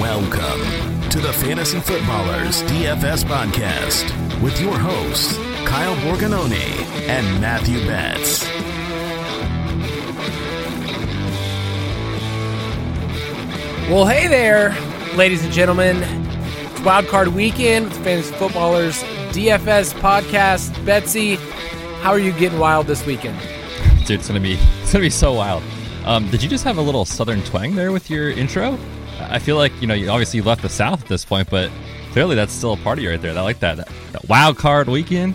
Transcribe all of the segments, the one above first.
Welcome to the Fantasy Footballers DFS Podcast with your hosts, Kyle Borgognoni and Matthew Betz. Well, hey there, ladies and gentlemen. Wild Card Weekend with the Fantasy Footballers DFS podcast. Betsy, how are you getting wild this weekend? Dude, it's gonna be it's gonna be so wild. Um, did you just have a little southern twang there with your intro? I feel like you know you obviously left the south at this point, but clearly that's still a party right there. I like that. that wild card weekend.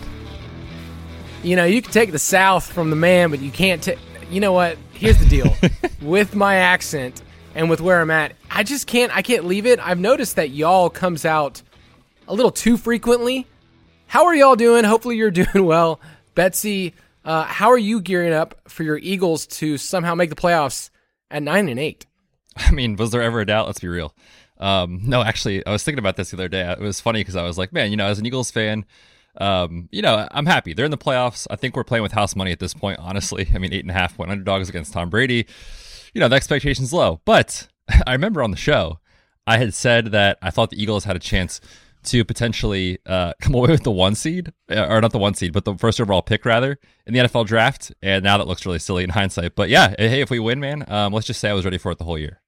You know, you can take the south from the man, but you can't take. You know what? Here's the deal. with my accent and with where I'm at, I just can't. I can't leave it. I've noticed that y'all comes out a little too frequently. How are y'all doing? Hopefully you're doing well, Betsy. Uh, how are you gearing up for your Eagles to somehow make the playoffs at nine and eight? I mean, was there ever a doubt? Let's be real. Um, no, actually, I was thinking about this the other day. It was funny because I was like, man, you know, as an Eagles fan, um, you know, I'm happy. They're in the playoffs. I think we're playing with house money at this point, honestly. I mean, eight and a half point underdogs against Tom Brady. You know, the expectation's low. But I remember on the show, I had said that I thought the Eagles had a chance to potentially uh, come away with the one seed, uh, or not the one seed, but the first overall pick rather in the NFL draft. And now that looks really silly in hindsight. But yeah, hey, if we win, man, um, let's just say I was ready for it the whole year.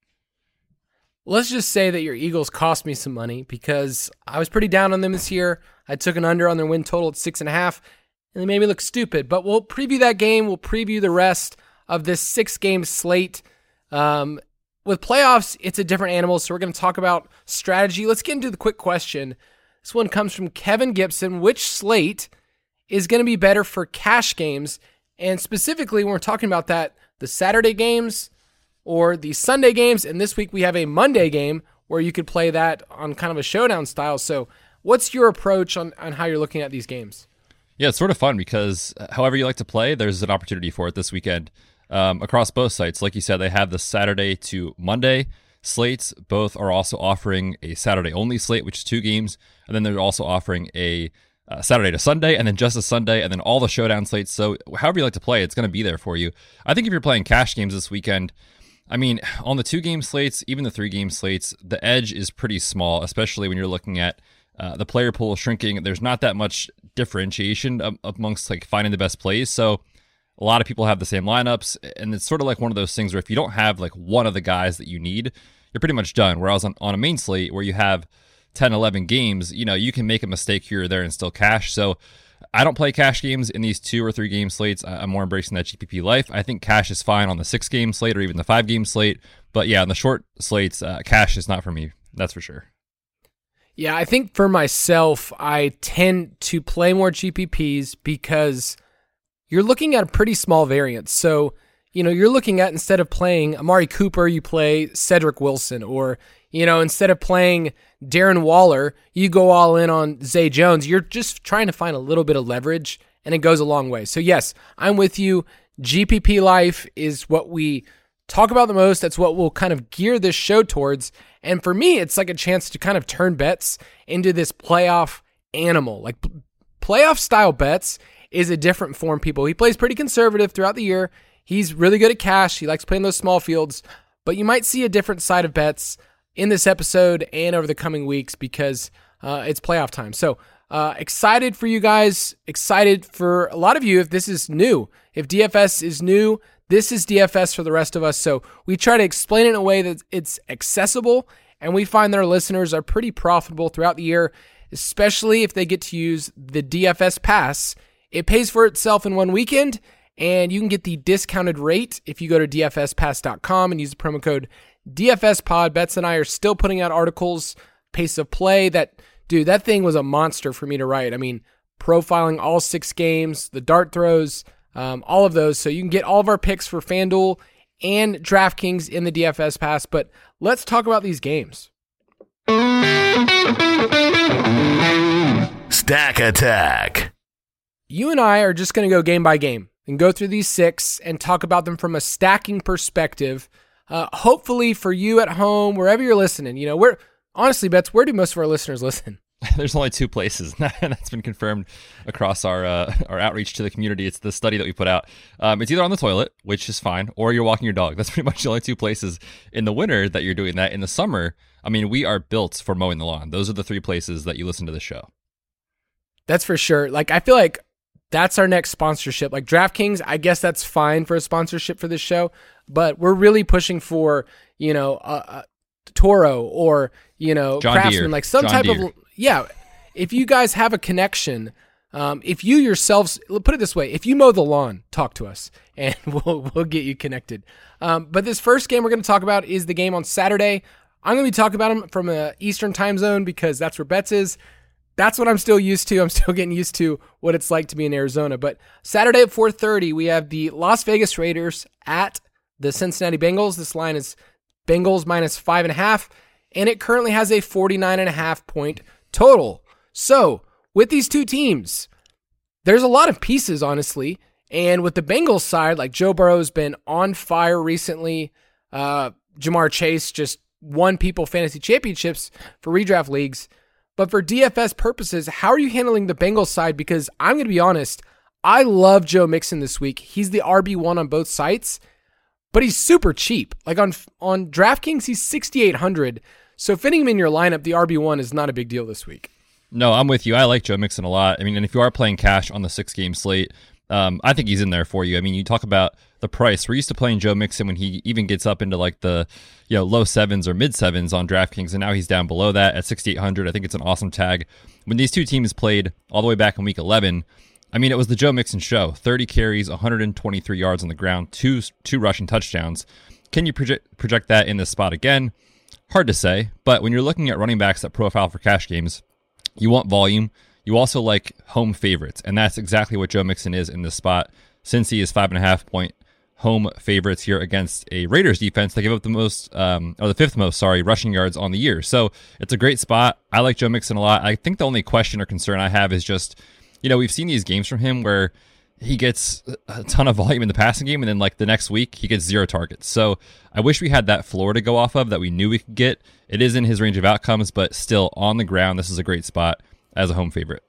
Let's just say that your Eagles cost me some money because I was pretty down on them this year. I took an under on their win total at six and a half, and they made me look stupid. But we'll preview that game. We'll preview the rest of this six game slate. Um, with playoffs, it's a different animal. So we're going to talk about strategy. Let's get into the quick question. This one comes from Kevin Gibson. Which slate is going to be better for cash games? And specifically, when we're talking about that, the Saturday games or the Sunday games. And this week we have a Monday game where you could play that on kind of a showdown style. So, what's your approach on, on how you're looking at these games? Yeah, it's sort of fun because uh, however you like to play, there's an opportunity for it this weekend um, across both sites. Like you said, they have the Saturday to Monday slates. Both are also offering a Saturday only slate, which is two games, and then they're also offering a uh, Saturday to Sunday, and then just a Sunday, and then all the showdown slates. So, however you like to play, it's going to be there for you. I think if you're playing cash games this weekend, I mean, on the two game slates, even the three game slates, the edge is pretty small, especially when you're looking at uh, the player pool shrinking. There's not that much differentiation amongst like finding the best plays. So a lot of people have the same lineups, and it's sort of like one of those things where if you don't have like one of the guys that you need, you're pretty much done. Whereas on, on a main slate where you have 10, 11 games, you know, you can make a mistake here or there and still cash. So I don't play cash games in these two or three game slates. I'm more embracing that GPP life. I think cash is fine on the six game slate or even the five game slate. But yeah, on the short slates, uh, cash is not for me. That's for sure. Yeah, I think for myself, I tend to play more GPPs because you're looking at a pretty small variance. So, you know, you're looking at instead of playing Amari Cooper, you play Cedric Wilson, or, you know, instead of playing Darren Waller, you go all in on Zay Jones. You're just trying to find a little bit of leverage, and it goes a long way. So, yes, I'm with you. GPP life is what we talk about the most. That's what we'll kind of gear this show towards. And for me, it's like a chance to kind of turn Betz into this playoff animal, like playoff style bets is a different form, people. He plays pretty conservative throughout the year. He's really good at cash. He likes playing those small fields, but you might see a different side of Betz in this episode and over the coming weeks because uh, it's playoff time. So uh, excited for you guys. Excited for a lot of you if this is new. If DFS is new, this is DFS for the rest of us. So we try to explain it in a way that it's accessible, and we find that our listeners are pretty profitable throughout the year, especially if they get to use the DFS pass it pays for itself in one weekend, and you can get the discounted rate if you go to dfspass.com and use the promo code DFSPod. Betz and I are still putting out articles, pace of play. That dude, that thing was a monster for me to write. I mean, profiling all six games, the dart throws, um, all of those. So you can get all of our picks for FanDuel and DraftKings in the DFS Pass. But let's talk about these games. Stack Attack you and I are just going to go game by game and go through these six and talk about them from a stacking perspective. Uh, hopefully, for you at home, wherever you're listening, you know we're honestly, Betz, where do most of our listeners listen? There's only two places that's been confirmed across our uh, our outreach to the community. It's the study that we put out. Um, it's either on the toilet, which is fine, or you're walking your dog. That's pretty much the only two places in the winter that you're doing that. In the summer, I mean, we are built for mowing the lawn. Those are the three places that you listen to the show. That's for sure. Like I feel like that's our next sponsorship. Like DraftKings, I guess that's fine for a sponsorship for this show, but we're really pushing for you know a, a Toro or you know John Craftsman, Deere. like some John type Deere. of yeah. If you guys have a connection, um, if you yourselves put it this way, if you mow the lawn, talk to us and we'll we'll get you connected. Um, but this first game we're going to talk about is the game on Saturday. I'm going to be talking about them from a Eastern time zone because that's where Betz is. That's what I'm still used to. I'm still getting used to what it's like to be in Arizona. But Saturday at 4:30, we have the Las Vegas Raiders at the Cincinnati Bengals. This line is Bengals minus five and a half, and it currently has a 49 and a half point total. So with these two teams, there's a lot of pieces, honestly. And with the Bengals side, like Joe Burrow's been on fire recently. Uh, Ja'Marr Chase just won people fantasy championships for redraft leagues. But for DFS purposes, how are you handling the Bengals side? Because I'm going to be honest, I love Joe Mixon this week. He's the RB1 on both sites, but he's super cheap. Like on on DraftKings, he's 6800. So fitting him in your lineup, the RB1 is not a big deal this week. No, I'm with you. I like Joe Mixon a lot. I mean, and if you are playing cash on the six game slate, um, I think he's in there for you. I mean, you talk about the price. We're used to playing Joe Mixon when he even gets up into like the you know low sevens or mid sevens on DraftKings, and now he's down below that at 6,800. I think it's an awesome tag. When these two teams played all the way back in Week 11, I mean, it was the Joe Mixon show. 30 carries, 123 yards on the ground, two two rushing touchdowns. Can you project project that in this spot again? Hard to say, but when you're looking at running backs that profile for cash games, you want volume. You also like home favorites, and that's exactly what Joe Mixon is in this spot. Since he is five and a half point home favorites here against a Raiders defense that give up the most, um, or the fifth most, sorry, rushing yards on the year. So it's a great spot. I like Joe Mixon a lot. I think the only question or concern I have is just, you know, we've seen these games from him where he gets a ton of volume in the passing game, and then like the next week he gets zero targets. So I wish we had that floor to go off of that we knew we could get. It is in his range of outcomes, but still on the ground, this is a great spot as a home favorite.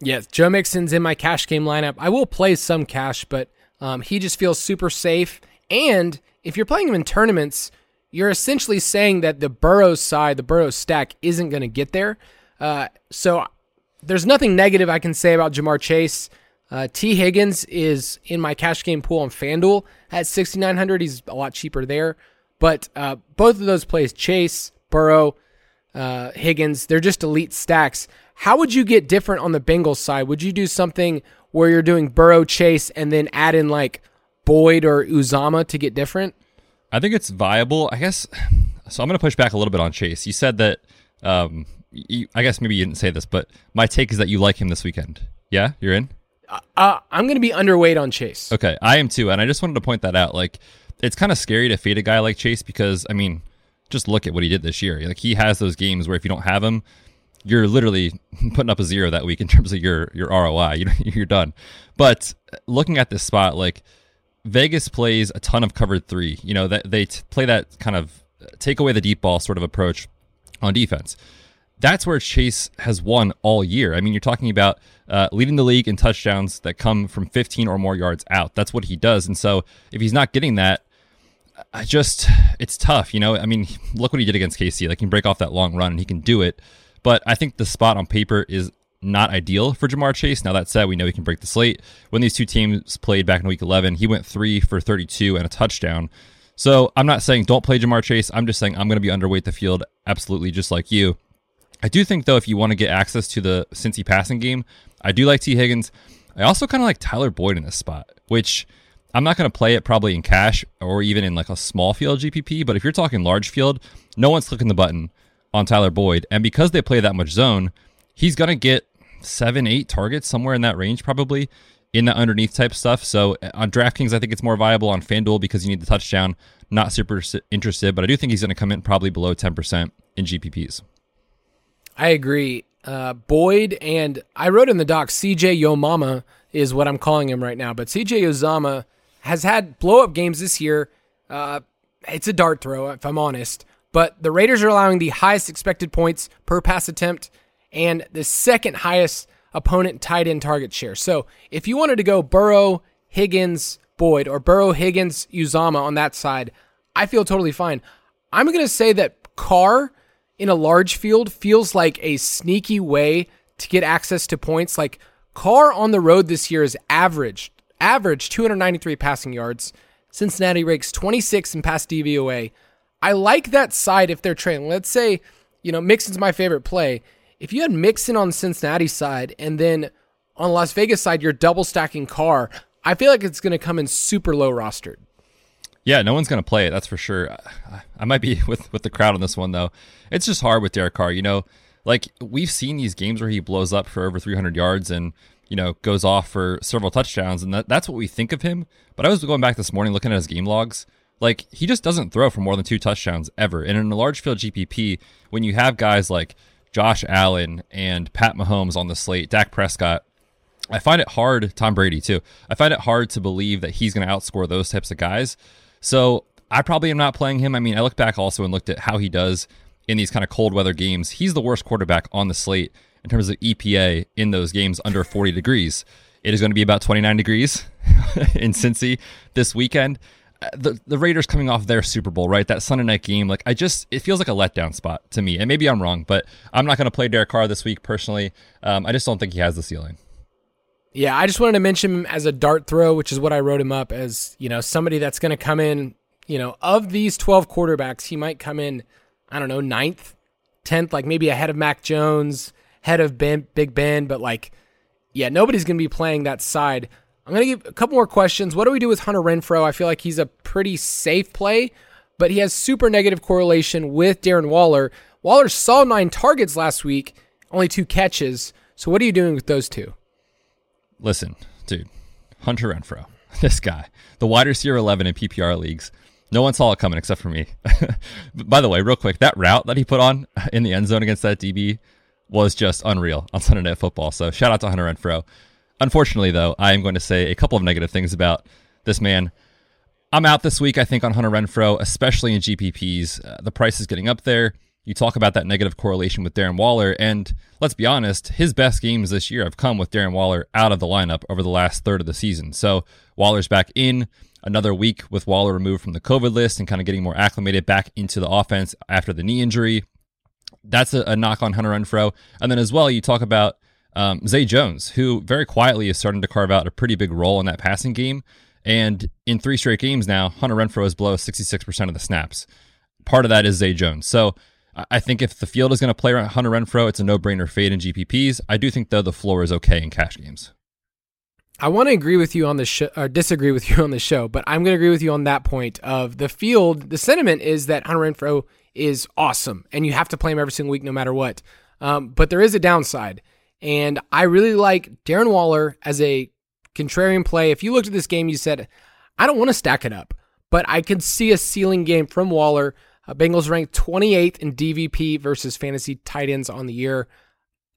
Yes, Joe Mixon's in my cash game lineup. I will play some cash, but um, he just feels super safe. And if you're playing him in tournaments, you're essentially saying that the Burrows side, the Burrows stack, isn't going to get there. Uh, so there's nothing negative I can say about Ja'Marr Chase. Uh, Tee Higgins is in my cash game pool on FanDuel at 6,900. He's a lot cheaper there. But uh, both of those plays, Chase, Burrow, uh, Higgins, they're just elite stacks. How would you get different on the Bengals side? Would you do something where you're doing Burrow, Chase, and then add in like Boyd or Uzomah to get different? I think it's viable. I guess. So I'm going to push back a little bit on Chase. You said that. Um, you, I guess maybe you didn't say this, but my take is that you like him this weekend. Yeah, you're in. Uh, I'm going to be underweight on Chase. Okay, I am too, and I just wanted to point that out. Like, it's kind of scary to fade a guy like Chase because, I mean, just look at what he did this year. Like, he has those games where if you don't have him, you're literally putting up a zero that week in terms of your your ROI. You, you're done. But looking at this spot, like Vegas plays a ton of covered three. You know that they t- play that kind of take away the deep ball sort of approach on defense. That's where Chase has won all year. I mean, you're talking about uh, leading the league in touchdowns that come from 15 or more yards out. That's what he does. And so if he's not getting that, I just it's tough. You know, I mean, look what he did against KC. Like, he can break off that long run and he can do it. But I think the spot on paper is not ideal for Ja'Marr Chase. Now that said, we know he can break the slate. When these two teams played back in week 11, he went three for 32 and a touchdown. So I'm not saying don't play Ja'Marr Chase. I'm just saying I'm going to be underweight the field, absolutely just like you. I do think though, if you want to get access to the Cincy passing game, I do like Tee Higgins. I also kind of like Tyler Boyd in this spot, which I'm not going to play it probably in cash or even in like a small field GPP. But if you're talking large field, no one's clicking the button on Tyler Boyd, and because they play that much zone, he's going to get seven, eight targets somewhere in that range, probably in that underneath type stuff. So on DraftKings, I think it's more viable on FanDuel because you need the touchdown. Not super interested, but I do think he's going to come in probably below 10% in GPPs. I agree. Uh, Boyd and I wrote in the doc, CJ Yo Mama is what I'm calling him right now, but CJ Uzomah has had blow up games this year. Uh, it's a dart throw, if I'm honest, but the Raiders are allowing the highest expected points per pass attempt and the second highest opponent tight end target share. So if you wanted to go Burrow, Higgins, Boyd, or Burrow, Higgins, Uzomah on that side, I feel totally fine. I'm going to say that Carr in a large field feels like a sneaky way to get access to points. Like Carr on the road this year is averaged average 293 passing yards. Cincinnati ranks 26 in pass DVOA. I like that side if they're trailing. Let's say, you know, Mixon's my favorite play. If you had Mixon on Cincinnati side and then on Las Vegas side you're double stacking Carr, I feel like it's going to come in super low rostered. Yeah, no one's going to play it. That's for sure. I might be with with the crowd on this one though. It's just hard with Derek Carr. You know, like we've seen these games where he blows up for over 300 yards and you know goes off for several touchdowns, and that, that's what we think of him. But I was going back this morning looking at his game logs. Like he just doesn't throw for more than two touchdowns ever. And in a large field GPP, when you have guys like Josh Allen and Pat Mahomes on the slate, Dak Prescott, I find it hard, Tom Brady too. I find it hard to believe that he's going to outscore those types of guys. So I probably am not playing him. I mean, I look back also and looked at how he does in these kind of cold weather games. He's the worst quarterback on the slate in terms of EPA in those games under 40 degrees. It is going to be about 29 degrees in Cincy this weekend. Uh, the the Raiders coming off their Super Bowl, right? That Sunday night game, like I just it feels like a letdown spot to me. And maybe I'm wrong, but I'm not going to play Derek Carr this week personally. Um, I just don't think he has the ceiling. Yeah, I just wanted to mention him as a dart throw, which is what I wrote him up as, you know, somebody that's going to come in, you know, of these 12 quarterbacks, he might come in, I don't know, ninth, 10th, like maybe ahead of Mac Jones, head of ben, Big Ben, but like, yeah, nobody's going to be playing that side. I'm going to give a couple more questions. What do we do with Hunter Renfrow? I feel like he's a pretty safe play, but he has super negative correlation with Darren Waller. Waller saw nine targets last week, only two catches. So what are you doing with those two? Listen, dude, Hunter Renfrow, this guy, the wide receiver 11 in PPR leagues. No one saw it coming except for me. By the way, real quick, that route that he put on in the end zone against that DB was just unreal on Sunday Night Football. So shout out to Hunter Renfrow. Unfortunately, though, I am going to say a couple of negative things about this man. I'm out this week, I think, on Hunter Renfrow, especially in GPPs. Uh, the price is getting up there. You talk about that negative correlation with Darren Waller, and let's be honest, his best games this year have come with Darren Waller out of the lineup over the last third of the season. So Waller's back in another week with Waller removed from the COVID list and kind of getting more acclimated back into the offense after the knee injury. That's a, a knock on Hunter Renfrow. And then as well, you talk about um, Zay Jones, who very quietly is starting to carve out a pretty big role in that passing game. And in three straight games now, Hunter Renfrow is below 66% of the snaps. Part of that is Zay Jones. So I think if the field is going to play Hunter Renfrow, it's a no-brainer fade in GPPs. I do think though the floor is okay in cash games. I want to agree with you on the show, or disagree with you on the show, but I'm going to agree with you on that point of the field. The sentiment is that Hunter Renfrow is awesome, and you have to play him every single week, no matter what. Um, but there is a downside, and I really like Darren Waller as a contrarian play. If you looked at this game, you said, "I don't want to stack it up," but I could see a ceiling game from Waller. Uh, Bengals ranked 28th in DVP versus fantasy tight ends on the year.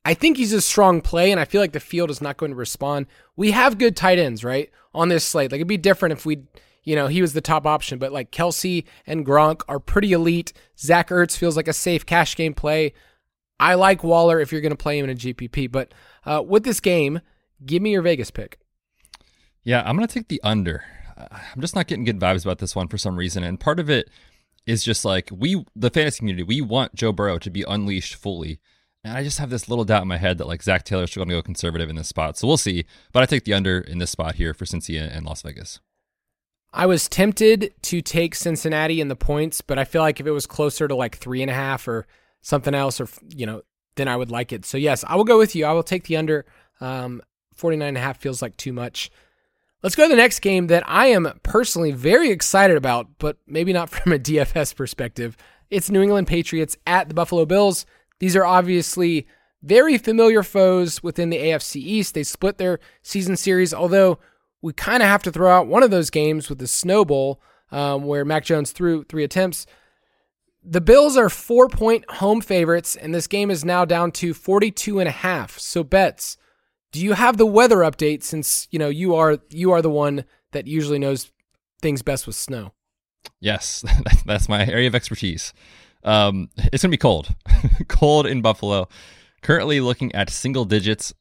I think he's a strong play, and I feel like the field is not going to respond. We have good tight ends, right, on this slate. Like it'd be different if we, you know, he was the top option, but like Kelce and Gronk are pretty elite. Zach Ertz feels like a safe cash game play. I like Waller if you're going to play him in a GPP, but uh, with this game, give me your Vegas pick. Yeah, I'm going to take the under. I'm just not getting good vibes about this one for some reason, and part of it is just like we, the fantasy community, we want Joe Burrow to be unleashed fully. And I just have this little doubt in my head that like Zac Taylor's going to go conservative in this spot. So we'll see. But I take the under in this spot here for Cincy and Las Vegas. I was tempted to take Cincinnati in the points, but I feel like if it was closer to like three and a half or something else, or, you know, then I would like it. So yes, I will go with you. I will take the under. Um, 49 and a half feels like too much. Let's go to the next game that I am personally very excited about, but maybe not from a DFS perspective. It's New England Patriots at the Buffalo Bills. These are obviously very familiar foes within the AFC East. They split their season series, although we kind of have to throw out one of those games with the Snow Bowl, um, where Mac Jones threw three attempts. The Bills are four point home favorites, and this game is now down to 42 and a half. So, Betz do you have the weather update since you know you are you are the one that usually knows things best with snow? Yes, that's my area of expertise. Um, it's gonna be cold, cold in Buffalo. Currently looking at single digits,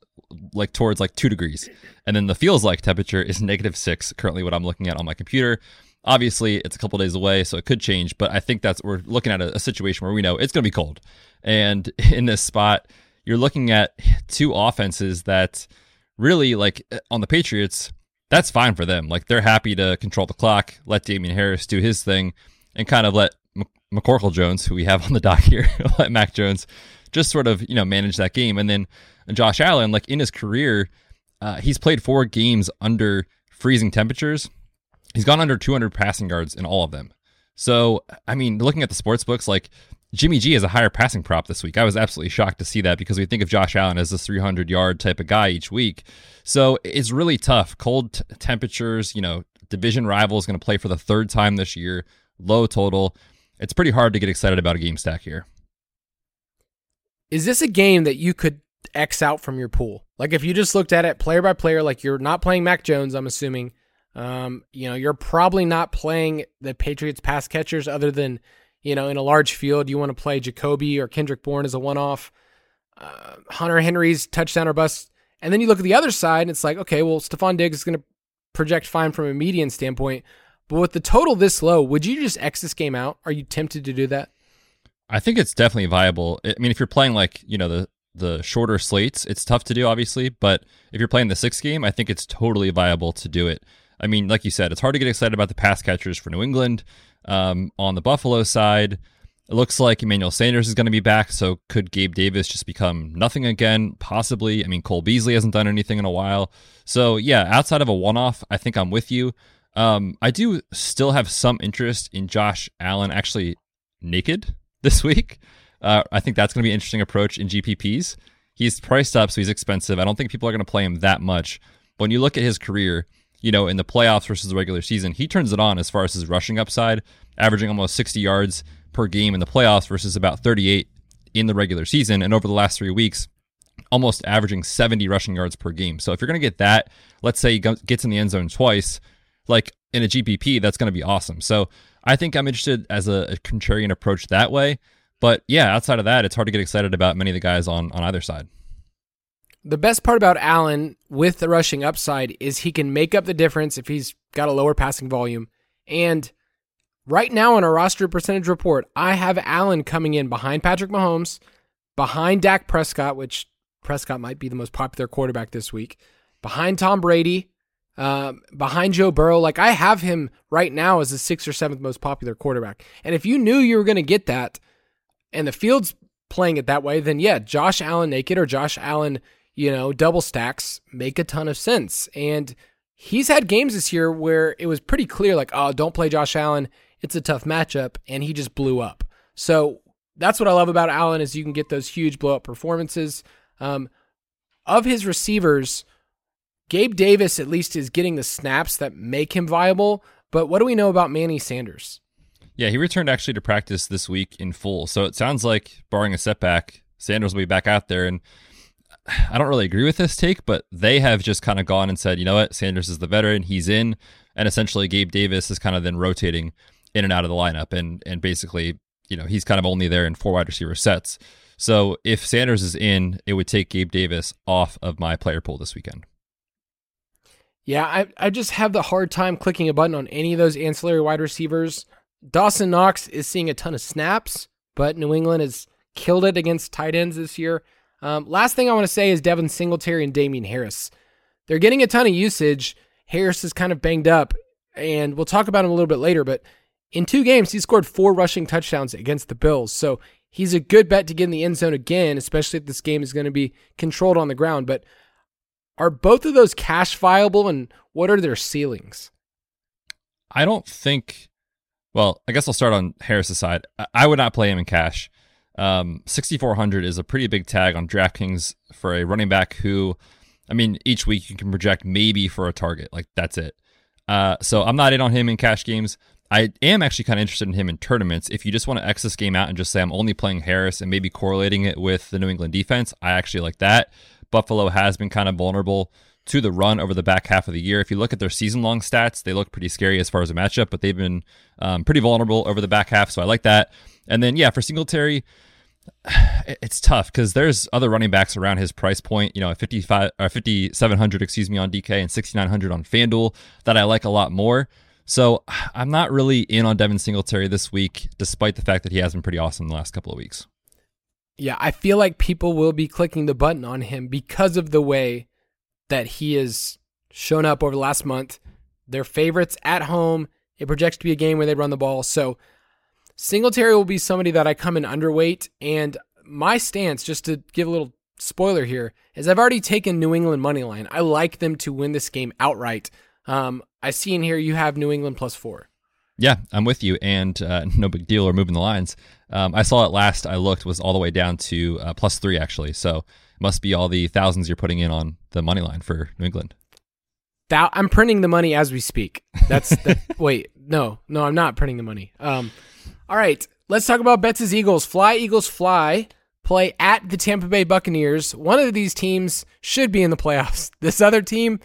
like towards like two degrees, and then the feels like temperature is negative six. Currently, what I'm looking at on my computer. Obviously, it's a couple days away, so it could change. But I think that's we're looking at a, a situation where we know it's gonna be cold, and in this spot, you're looking at two offenses that really like on the Patriots that's fine for them. Like they're happy to control the clock, let Damien Harris do his thing, and kind of let McCorkle Jones, who we have on the doc here, let Mac Jones just sort of you know manage that game. And then Josh Allen, like in his career, uh, he's played four games under freezing temperatures. He's gone under 200 passing yards in all of them. So I mean, looking at the sports books, like Jimmy G has a higher passing prop this week. I was absolutely shocked to see that because we think of Josh Allen as a 300 yard type of guy each week. So it's really tough. Cold t- temperatures, you know, division rival is going to play for the third time this year, low total. It's pretty hard to get excited about a game stack here. Is this a game that you could X out from your pool? Like if you just looked at it player by player, like you're not playing Mac Jones, I'm assuming. Um, you know, you're probably not playing the Patriots pass catchers other than you know, in a large field, you want to play Jakobi or Kendrick Bourne as a one off, uh, Hunter Henry's touchdown or bust. And then you look at the other side and it's like, okay, well, Stefon Diggs is going to project fine from a median standpoint. But with the total this low, would you just X this game out? Are you tempted to do that? I think it's definitely viable. I mean, if you're playing like, you know, the the shorter slates, it's tough to do, obviously. But if you're playing the six game, I think it's totally viable to do it. I mean, like you said, it's hard to get excited about the pass catchers for New England. Um, on the Buffalo side, it looks like Emmanuel Sanders is going to be back. So could Gabe Davis just become nothing again? Possibly. I mean, Cole Beasley hasn't done anything in a while. So yeah, outside of a one-off, I think I'm with you. Um, I do still have some interest in Josh Allen actually naked this week. Uh, I think that's going to be an interesting approach in GPPs. He's priced up, so he's expensive. I don't think people are going to play him that much. But when you look at his career, you know, in the playoffs versus the regular season, he turns it on as far as his rushing upside, averaging almost 60 yards per game in the playoffs versus about 38 in the regular season. And over the last three weeks, almost averaging 70 rushing yards per game. So if you're going to get that, let's say he gets in the end zone twice, like in a GPP, that's going to be awesome. So I think I'm interested as a, a contrarian approach that way. But yeah, outside of that, it's hard to get excited about many of the guys on on either side. The best part about Allen with the rushing upside is he can make up the difference if he's got a lower passing volume. And right now on a roster percentage report, I have Allen coming in behind Patrick Mahomes, behind Dak Prescott, which Prescott might be the most popular quarterback this week, behind Tom Brady, uh, behind Joe Burrow. Like I have him right now as the sixth or seventh most popular quarterback. And if you knew you were going to get that, and the field's playing it that way, then yeah, Josh Allen naked or Josh Allen you know, double stacks make a ton of sense. And he's had games this year where it was pretty clear, like, oh, don't play Josh Allen. It's a tough matchup, and he just blew up. So that's what I love about Allen is you can get those huge blow up performances. Um, of his receivers, Gabe Davis at least is getting the snaps that make him viable. But what do we know about Manny Sanders? Yeah, he returned actually to practice this week in full. So it sounds like, barring a setback, Sanders will be back out there. And I don't really agree with this take, but they have just kind of gone and said, you know what, Sanders is the veteran, he's in, and essentially Gabe Davis is kind of then rotating in and out of the lineup, and and basically, you know, he's kind of only there in four wide receiver sets. So if Sanders is in, it would take Gabe Davis off of my player pool this weekend. Yeah, I I just have the hard time clicking a button on any of those ancillary wide receivers. Dawson Knox is seeing a ton of snaps, but New England has killed it against tight ends this year. Um, last thing I want to say is Devin Singletary and Damien Harris. They're getting a ton of usage. Harris is kind of banged up, and we'll talk about him a little bit later. But in two games, he scored four rushing touchdowns against the Bills. So he's a good bet to get in the end zone again, especially if this game is going to be controlled on the ground. But are both of those cash viable, and what are their ceilings? I don't think. Well, I guess I'll start on Harris's side. I would not play him in cash. Um, 6,400 is a pretty big tag on DraftKings for a running back who, I mean, each week you can project maybe for a target. Like, that's it. Uh, so I'm not in on him in cash games. I am actually kind of interested in him in tournaments. If you just want to X this game out and just say I'm only playing Harris and maybe correlating it with the New England defense, I actually like that. Buffalo has been kind of vulnerable to the run over the back half of the year. If you look at their season long stats, they look pretty scary as far as a matchup, but they've been um, pretty vulnerable over the back half. So I like that. And then, yeah, for Singletary, it's tough because there's other running backs around his price point, you know, at 55 or 5700, excuse me, on DK and 6900 on FanDuel that I like a lot more. So I'm not really in on Devin Singletary this week, despite the fact that he has been pretty awesome the last couple of weeks. Yeah, I feel like people will be clicking the button on him because of the way that he has shown up over the last month. They're favorites at home. It projects to be a game where they run the ball. So Singletary will be somebody that I come in underweight. And my stance, just to give a little spoiler here, is I've already taken New England money line. I like them to win this game outright. Um, I see in here you have New England plus four. Yeah, I'm with you, and uh, no big deal or moving the lines. Um, I saw it last. I looked was all the way down to uh, plus three actually. So must be all the thousands you're putting in on the money line for New England. I'm printing the money as we speak. That's the, wait, no, no, I'm not printing the money. Um, all right, let's talk about Betz' Eagles. Fly, Eagles, fly. Play at the Tampa Bay Buccaneers. One of these teams should be in the playoffs. This other team,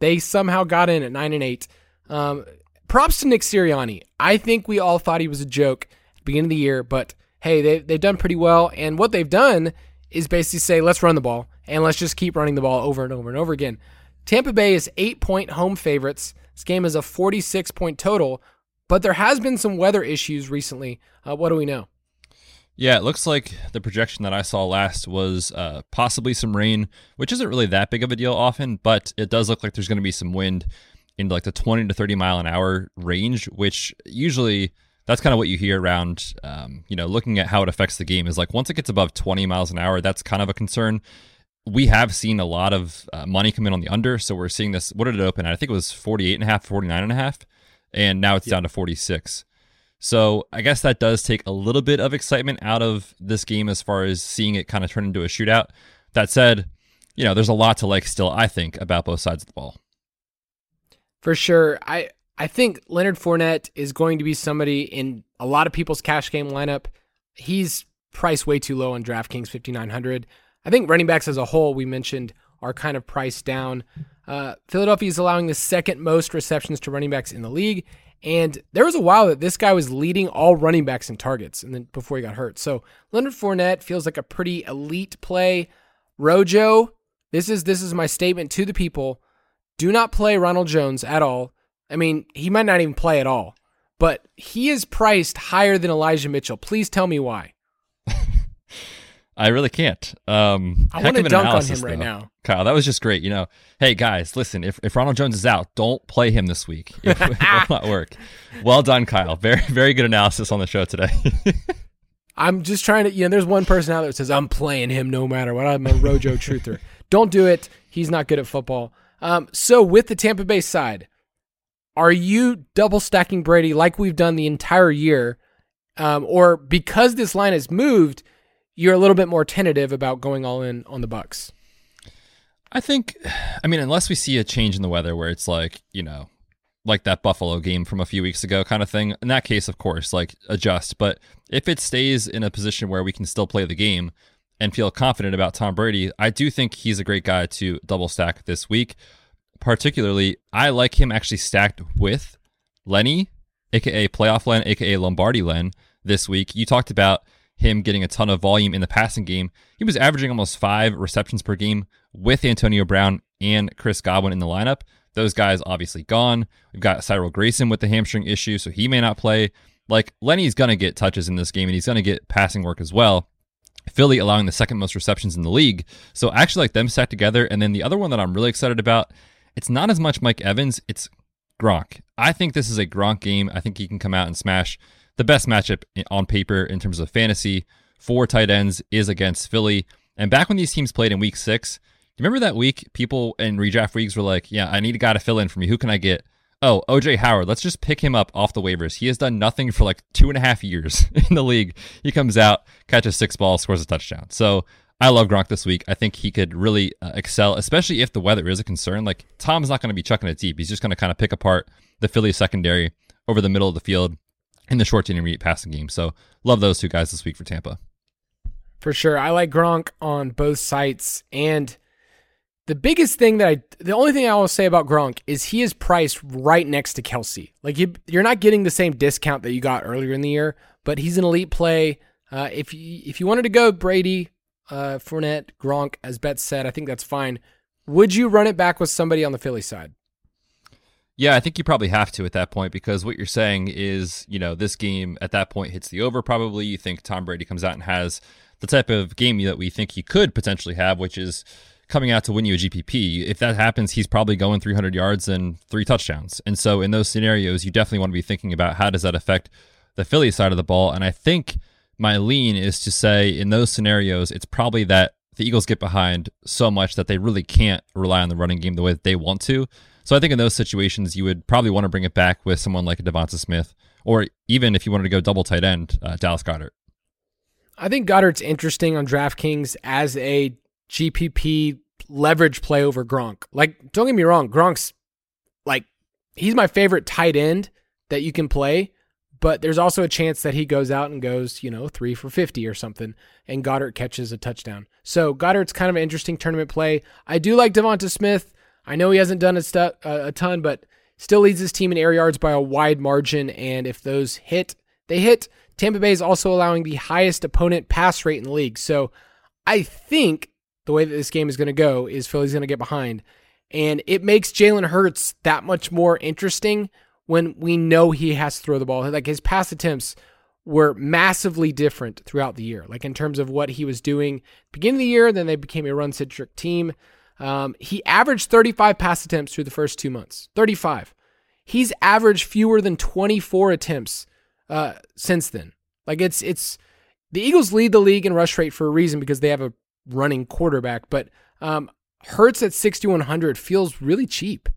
they somehow got in at nine and eight. Um, props to Nick Sirianni. I think we all thought he was a joke at the beginning of the year, but hey, they, they've done pretty well. And what they've done is basically say, let's run the ball and let's just keep running the ball over and over and over again. Tampa Bay is eight point home favorites. This game is a 46 point total, but there has been some weather issues recently. Uh, what do we know? Yeah, it looks like the projection that I saw last was uh, possibly some rain, which isn't really that big of a deal often, but it does look like there's going to be some wind in like the 20 to 30 mile an hour range, which usually that's kind of what you hear around, um, you know, looking at how it affects the game is like once it gets above 20 miles an hour, that's kind of a concern. We have seen a lot of uh, money come in on the under. So we're seeing this. What did it open at? I think it was 48 and a half, 49 and a half. And now it's down to 46. So I guess that does take a little bit of excitement out of this game as far as seeing it kind of turn into a shootout. That said, you know, there's a lot to like still, I think, about both sides of the ball. For sure. I I think Leonard Fournette is going to be somebody in a lot of people's cash game lineup. He's priced way too low on DraftKings 5900. I think running backs as a whole we mentioned are kind of priced down. Uh, Philadelphia is allowing the second most receptions to running backs in the league, and there was a while that this guy was leading all running backs in targets, and then before he got hurt. So Leonard Fournette feels like a pretty elite play. Rojo, this is this is my statement to the people: do not play Ronald Jones at all. I mean, he might not even play at all, but he is priced higher than Elijah Mitchell. Please tell me why. I really can't. Um, I want to dunk on him right though. now. Kyle, that was just great. You know, hey guys, listen, if, if Ronald Jones is out, don't play him this week. It will not work. Well done, Kyle. Very, very good analysis on the show today. I'm just trying to, you know, there's one person out there that says, I'm playing him no matter what. I'm a Rojo truther. Don't do it. He's not good at football. Um, so with the Tampa Bay side, are you double stacking Brady like we've done the entire year? Um, or because this line has moved, you're a little bit more tentative about going all in on the Bucs? I think, I mean, unless we see a change in the weather where it's like, you know, like that Buffalo game from a few weeks ago kind of thing. In that case, of course, like adjust. But if it stays in a position where we can still play the game and feel confident about Tom Brady, I do think he's a great guy to double stack this week particularly, I like him actually stacked with Lenny, aka Playoff Len, aka Lombardi Len, this week. You talked about him getting a ton of volume in the passing game. He was averaging almost five receptions per game with Antonio Brown and Chris Godwin in the lineup. Those guys obviously gone. We've got Cyril Grayson with the hamstring issue, so he may not play. Like Lenny's gonna get touches in this game and he's gonna get passing work as well. Philly allowing the second most receptions in the league. So I actually like them stacked together. And then the other one that I'm really excited about it's not as much Mike Evans, it's Gronk. I think this is a Gronk game. I think he can come out and smash. The best matchup on paper in terms of fantasy for tight ends is against Philly. And back when these teams played in week six, remember that week people in redraft leagues were like, yeah, I need a guy to fill in for me. Who can I get? Oh, OJ Howard. Let's just pick him up off the waivers. He has done nothing for like two and a half years in the league. He comes out, catches six balls, scores a touchdown. So I love Gronk this week. I think he could really uh, excel, especially if the weather is a concern. Like Tom's not going to be chucking it deep. He's just going to kind of pick apart the Philly secondary over the middle of the field in the short to intermediate passing game. So love those two guys this week for Tampa. For sure. I like Gronk on both sites. And the biggest thing that I, the only thing I will say about Gronk is he is priced right next to Kelce. Like you, you're not getting the same discount that you got earlier in the year, but he's an elite play. Uh, if you if you wanted to go Brady, uh, Fournette, Gronk, as Bet said, I think that's fine. Would you run it back with somebody on the Philly side? Yeah, I think you probably have to at that point because what you're saying is, you know, this game at that point hits the over probably. You think Tom Brady comes out and has the type of game that we think he could potentially have, which is coming out to win you a GPP. If that happens, he's probably going 300 yards and three touchdowns. And so in those scenarios, you definitely want to be thinking about how does that affect the Philly side of the ball. And I think my lean is to say in those scenarios, it's probably that the Eagles get behind so much that they really can't rely on the running game the way that they want to. So I think in those situations, you would probably want to bring it back with someone like a Devonta Smith, or even if you wanted to go double tight end, uh, Dallas Goedert. I think Goedert's interesting on DraftKings as a GPP leverage play over Gronk. Like, don't get me wrong, Gronk's like he's my favorite tight end that you can play, but there's also a chance that he goes out and goes, you know, three for 50 or something, and Goedert catches a touchdown. So Goedert's kind of an interesting tournament play. I do like Devonta Smith. I know he hasn't done a, stu- a ton, but still leads his team in air yards by a wide margin. And if those hit, they hit. Tampa Bay is also allowing the highest opponent pass rate in the league. So I think the way that this game is going to go is Philly's going to get behind. And it makes Jalen Hurts that much more interesting when we know he has to throw the ball. Like his pass attempts were massively different throughout the year, like in terms of what he was doing beginning of the year. Then they became a run centric team. Um, he averaged 35 pass attempts through the first two months. 35. He's averaged fewer than 24 attempts uh, since then. Like it's it's the Eagles lead the league in rush rate for a reason because they have a running quarterback. But um, Hurts at 6100 feels really cheap.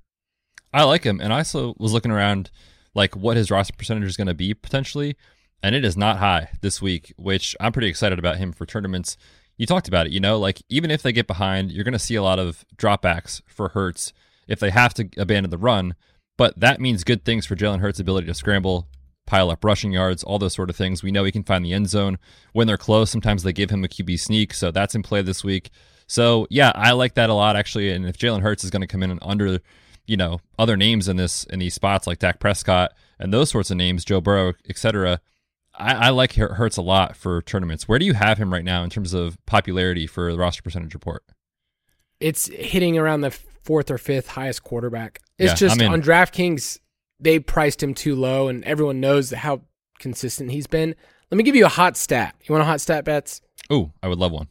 I like him, and I also was looking around like what his roster percentage is going to be potentially, and it is not high this week, which I'm pretty excited about him for tournaments you talked about it, you know, like even if they get behind, you're going to see a lot of dropbacks for Hurts if they have to abandon the run. But that means good things for Jalen Hurts' ability to scramble, pile up rushing yards, all those sort of things. We know he can find the end zone when they're close. Sometimes they give him a QB sneak, so that's in play this week. So yeah, I like that a lot actually. And if Jalen Hurts is going to come in under, you know, other names in this in these spots like Dak Prescott and those sorts of names, Joe Burrow, etc., I, I like Hurts a lot for tournaments. Where do you have him right now in terms of popularity for the roster percentage report? It's hitting around the fourth or fifth highest quarterback. It's yeah, just on DraftKings, they priced him too low, and everyone knows how consistent he's been. Let me give you a hot stat. You want a hot stat, Betz? Oh, I would love one.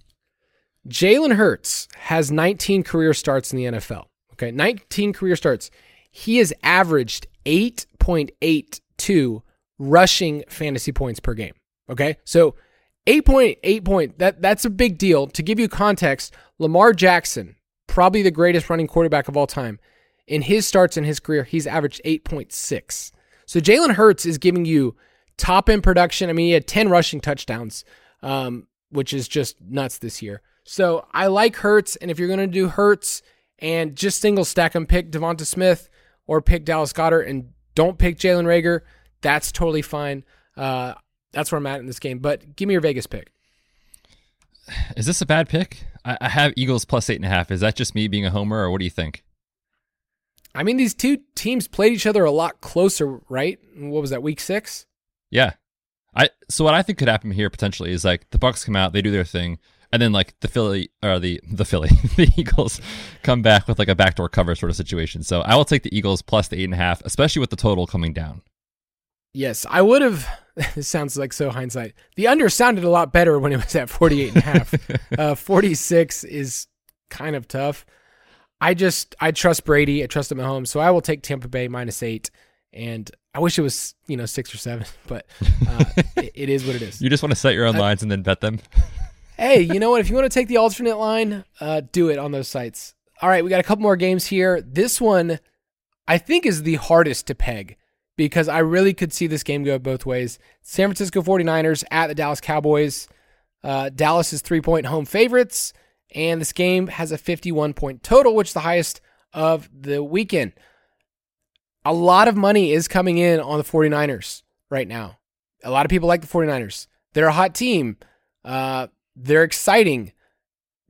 Jalen Hurts has 19 career starts in the NFL. Okay, 19 career starts. He has averaged 8.82 rushing fantasy points per game. Okay. So 8.8 point, that, that's a big deal. To give you context, Lamar Jackson, probably the greatest running quarterback of all time, in his starts in his career, he's averaged 8.6. So Jalen Hurts is giving you top end production. I mean, he had 10 rushing touchdowns, um, which is just nuts this year. So I like Hurts. And if you're going to do Hurts and just single stack him, pick Devonta Smith or pick Dallas Goedert and don't pick Jalen Reagor, That's totally fine. Uh, that's where I'm at in this game. But give me your Vegas pick. Is this a bad pick? I, I have Eagles plus eight and a half. Is that just me being a homer, or what do you think? I mean, these two teams played each other a lot closer, right? What was that, week six? Yeah. I so what I think could happen here potentially is like the Bucs come out, they do their thing, and then like the Philly or the the Philly, the Eagles come back with like a backdoor cover sort of situation. So I will take the Eagles plus the eight and a half, especially with the total coming down. Yes, I would have. This sounds like so hindsight. The under sounded a lot better when it was at 48 and a half. uh, 46 is kind of tough. I just, I trust Brady. I trust him at home. So I will take Tampa Bay minus eight. And I wish it was, you know, six or seven, but uh, it, it is what it is. You just want to set your own uh, lines and then bet them? hey, you know what? If you want to take the alternate line, uh, do it on those sites. All right, we got a couple more games here. This one, I think, is the hardest to peg because I really could see this game go both ways. San Francisco 49ers at the Dallas Cowboys. Uh, Dallas is three point home favorites, and this game has a 51 point total, which is the highest of the weekend. A lot of money is coming in on the 49ers right now. A lot of people like the 49ers. They're a hot team. Uh, they're exciting.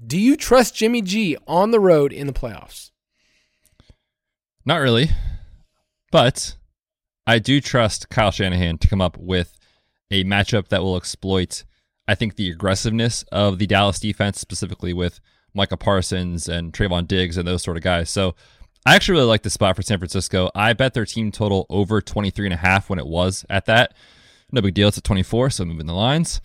Do you trust Jimmy G on the road in the playoffs? Not really. But I do trust Kyle Shanahan to come up with a matchup that will exploit, I think, the aggressiveness of the Dallas defense, specifically with Micah Parsons and Trevon Diggs and those sort of guys. So I actually really like the spot for San Francisco. I bet their team total over 23 and a half when it was at that. No big deal. It's at 24, so moving the lines.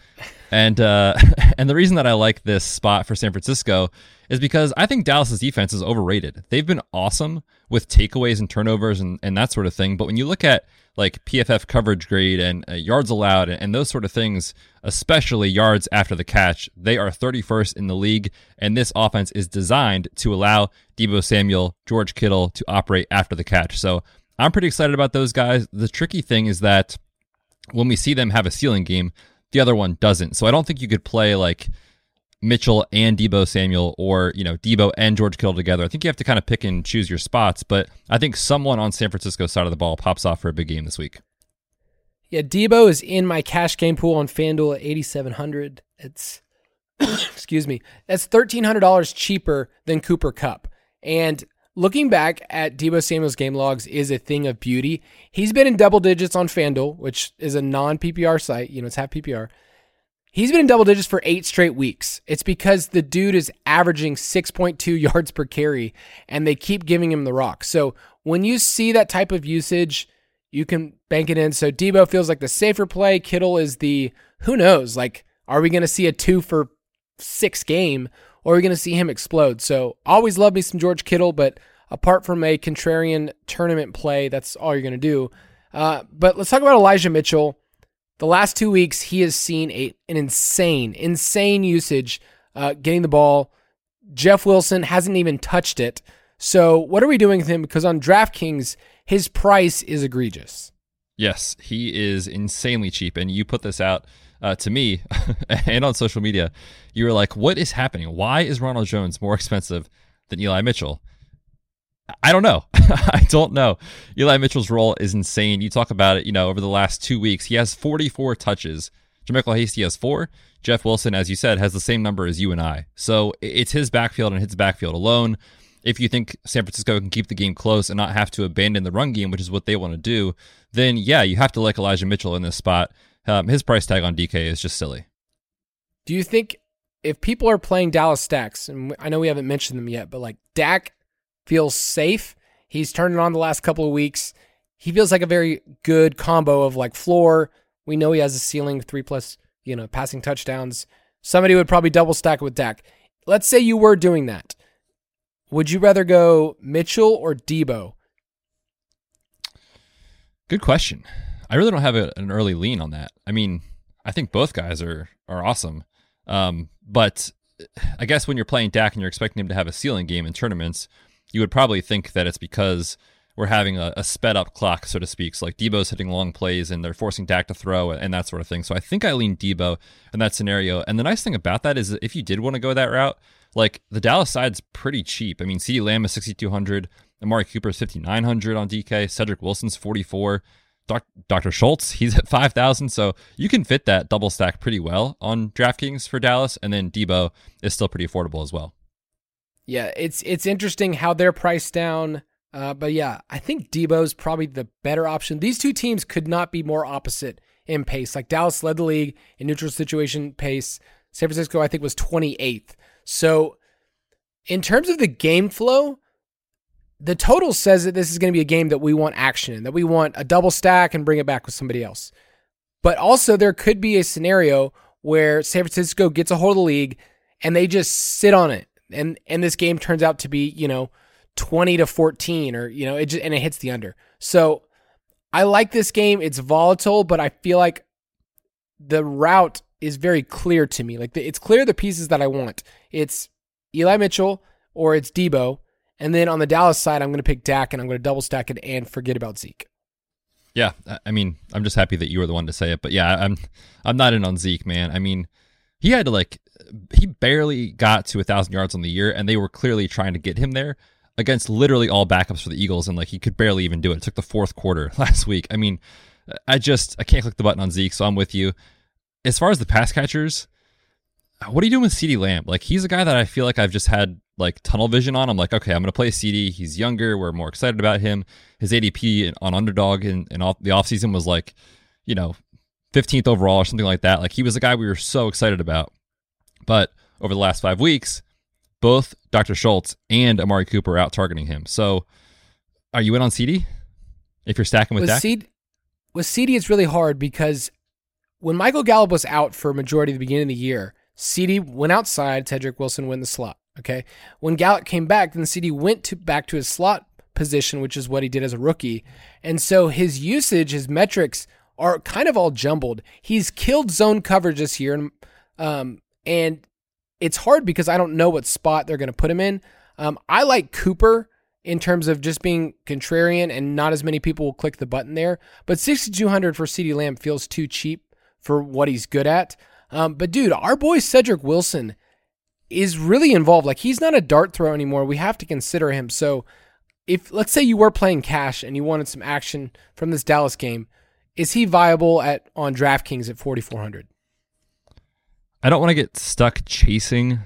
And uh, and the reason that I like this spot for San Francisco is because I think Dallas's defense is overrated. They've been awesome with takeaways and turnovers and, and that sort of thing. But when you look at like PFF coverage grade and uh, yards allowed and, and, those sort of things, especially yards after the catch, they are 31st in the league. And this offense is designed to allow Deebo Samuel, George Kittle to operate after the catch. So I'm pretty excited about those guys. The tricky thing is that when we see them have a ceiling game, the other one doesn't. So I don't think you could play like Mitchell and Deebo Samuel or, you know, Deebo and George Kittle together. I think you have to kind of pick and choose your spots, but I think someone on San Francisco's side of the ball pops off for a big game this week. Yeah, Deebo is in my cash game pool on FanDuel at 8700. It's excuse me. That's $1300 cheaper than Cooper Kupp. And looking back at Deebo Samuel's game logs is a thing of beauty. He's been in double digits on FanDuel, which is a non PPR site, you know, it's half PPR. He's been in double digits for eight straight weeks. It's because the dude is averaging 6.2 yards per carry and they keep giving him the rock. So when you see that type of usage, you can bank it in. So Deebo feels like the safer play. Kittle is the, who knows? Like, are we going to see a two for six game or are we going to see him explode? So always love me some George Kittle, but apart from a contrarian tournament play, that's all you're going to do. Uh, but let's talk about Elijah Mitchell. The last two weeks, he has seen a, an insane, insane usage uh, getting the ball. Jeff Wilson hasn't even touched it. So, what are we doing with him? Because on DraftKings, his price is egregious. Yes, he is insanely cheap. And you put this out uh, to me and on social media. You were like, what is happening? Why is Ronald Jones more expensive than Eli Mitchell? I don't know. I don't know. Eli Mitchell's role is insane. You talk about it, you know, over the last two weeks, he has 44 touches. JaMycal Hasty has four. Jeff Wilson, as you said, has the same number as you and I. So it's his backfield and his backfield alone. If you think San Francisco can keep the game close and not have to abandon the run game, which is what they want to do, then yeah, you have to like Elijah Mitchell in this spot. Um, his price tag on DK is just silly. Do you think if people are playing Dallas stacks, and I know we haven't mentioned them yet, but like Dak feels safe. He's turned it on the last couple of weeks. He feels like a very good combo of like floor. We know he has a ceiling three plus, you know, passing touchdowns. Somebody would probably double stack with Dak. Let's say you were doing that. Would you rather go Mitchell or Deebo? Good question. I really don't have a, an early lean on that. I mean, I think both guys are are awesome. Um, but I guess when you're playing Dak and you're expecting him to have a ceiling game in tournaments, you would probably think that it's because we're having a, a sped up clock, so to speak. So like Deebo's hitting long plays and they're forcing Dak to throw and that sort of thing. So I think I lean Deebo in that scenario. And the nice thing about that is if you did want to go that route, like the Dallas side's pretty cheap. I mean, CeeDee Lamb is 6,200, Amari Cooper is 5,900 on DK, Cedric Wilson's 44. Doc, Dr. Schultz, he's at 5,000. So you can fit that double stack pretty well on DraftKings for Dallas. And then Deebo is still pretty affordable as well. Yeah, it's it's interesting how they're priced down. Uh, but yeah, I think Deebo's probably the better option. These two teams could not be more opposite in pace. Like Dallas led the league in neutral situation pace. San Francisco, I think, was 28th. So, in terms of the game flow, the total says that this is going to be a game that we want action in, that we want a double stack and bring it back with somebody else. But also, there could be a scenario where San Francisco gets a hold of the league and they just sit on it and and this game turns out to be you know 20 to 14 or you know it just, and it hits the under. So i like this game. It's volatile but i feel like the route is very clear to me. Like the, it's clear the pieces that i want. It's eli mitchell or it's Deebo, and then on the dallas side i'm going to pick dak and i'm going to double stack it and forget about zeke. Yeah i mean i'm just happy that you were the one to say it but yeah i'm i'm not in on zeke man. I mean he had to like he barely got to a thousand yards on the year, and they were clearly trying to get him there against literally all backups for the Eagles, and like he could barely even do it. It took the fourth quarter last week. I mean, I just I can't click the button on Zeke, so I'm with you. As far as the pass catchers, what are you doing with CeeDee Lamb? Like he's a guy that I feel like I've just had like tunnel vision on. I'm like, okay, I'm gonna play CeeDee. He's younger. We're more excited about him. His ADP on underdog in, in off, the offseason was like, you know, 15th overall or something like that. Like he was a guy we were so excited about. But over the last five weeks, both Dr. Schultz and Amari Cooper are out targeting him. So are you in on CeeDee? If you're stacking with, with Dak? CeeDee, with CeeDee, it's really hard because when Michael Gallup was out for a majority of the beginning of the year, CeeDee went outside, Cedric Wilson went in the slot. Okay. When Gallup came back, then CeeDee went to back to his slot position, which is what he did as a rookie. And so his usage, his metrics are kind of all jumbled. He's killed zone coverage this year. And, um, and it's hard because I don't know what spot they're going to put him in. Um, I like Cooper in terms of just being contrarian and not as many people will click the button there. But 6,200 for CeeDee Lamb feels too cheap for what he's good at. Um, but dude, our boy Cedric Wilson is really involved. Like he's not a dart throw anymore. We have to consider him. So if let's say you were playing cash and you wanted some action from this Dallas game, is he viable at on DraftKings at 4400? I don't want to get stuck chasing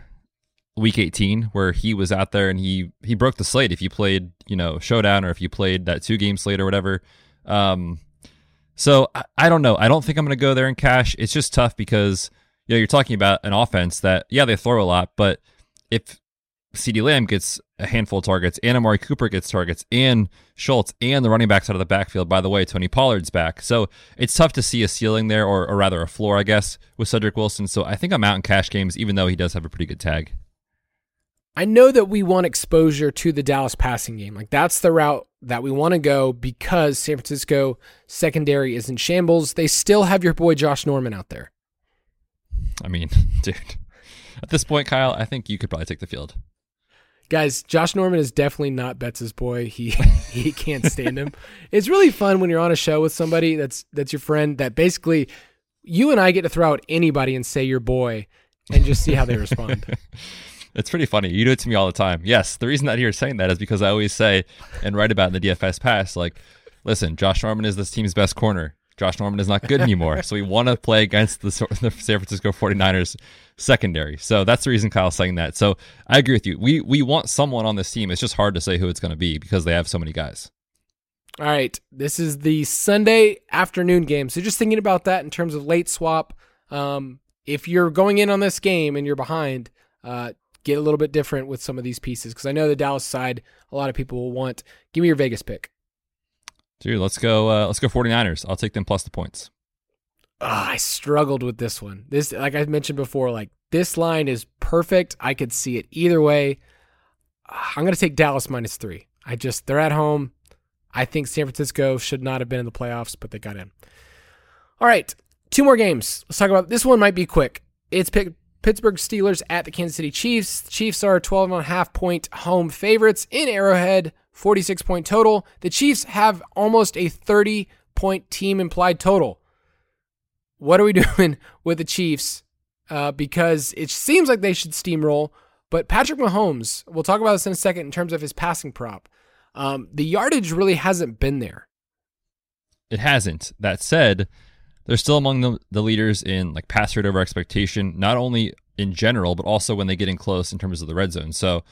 week 18 where he was out there and he he broke the slate if you played, you know, showdown or if you played that two game slate or whatever. Um so I, I don't know. I don't think I'm going to go there in cash. It's just tough because you know, you're talking about an offense that yeah, they throw a lot, but if CeeDee Lamb gets a handful of targets, and Amari Cooper gets targets, and Schultz, and the running backs out of the backfield. By the way, Tony Pollard's back. So it's tough to see a ceiling there, or, or rather a floor, I guess, with Cedric Wilson. So I think I'm out in cash games, even though he does have a pretty good tag. I know that we want exposure to the Dallas passing game. Like that's the route that we want to go because San Francisco secondary is in shambles. They still have your boy Josh Norman out there. I mean, dude, at this point, Kyle, I think you could probably take the field. Guys, Josh Norman is definitely not Betz' boy. He he can't stand him. It's really fun when you're on a show with somebody that's that's your friend that basically you and I get to throw out anybody and say your boy and just see how they respond. it's pretty funny. You do it to me all the time. Yes, the reason that you're saying that is because I always say and write about in the DFS pass, like, listen, Josh Norman is this team's best corner. Josh Norman is not good anymore. so we want to play against the, the San Francisco 49ers secondary. So that's the reason Kyle's saying that. So I agree with you. We we want someone on this team. It's just hard to say who it's going to be because they have so many guys. All right. This is the Sunday afternoon game. So just thinking about that in terms of late swap. Um, if you're going in on this game and you're behind, uh, get a little bit different with some of these pieces because I know the Dallas side, a lot of people will want. Give me your Vegas pick. Dude, let's go. Uh, let's go 49ers. I'll take them plus the points. Oh, I struggled with this one. This, like I mentioned before, like this line is perfect. I could see it either way. I'm going to take Dallas minus three. I just they're at home. I think San Francisco should not have been in the playoffs, but they got in. All right, two more games. Let's talk about this one. Might be quick. It's Pittsburgh Steelers at the Kansas City Chiefs. The Chiefs are 12 and a half point home favorites in Arrowhead. 46 point total. The Chiefs have almost a 30 point team implied total. What are we doing with the Chiefs? Uh, because it seems like they should steamroll, but Patrick Mahomes, we'll talk about this in a second in terms of his passing prop. Um, the yardage really hasn't been there. It hasn't. That said, they're still among the, the leaders in like pass rate over expectation, not only in general, but also when they get in close in terms of the red zone. So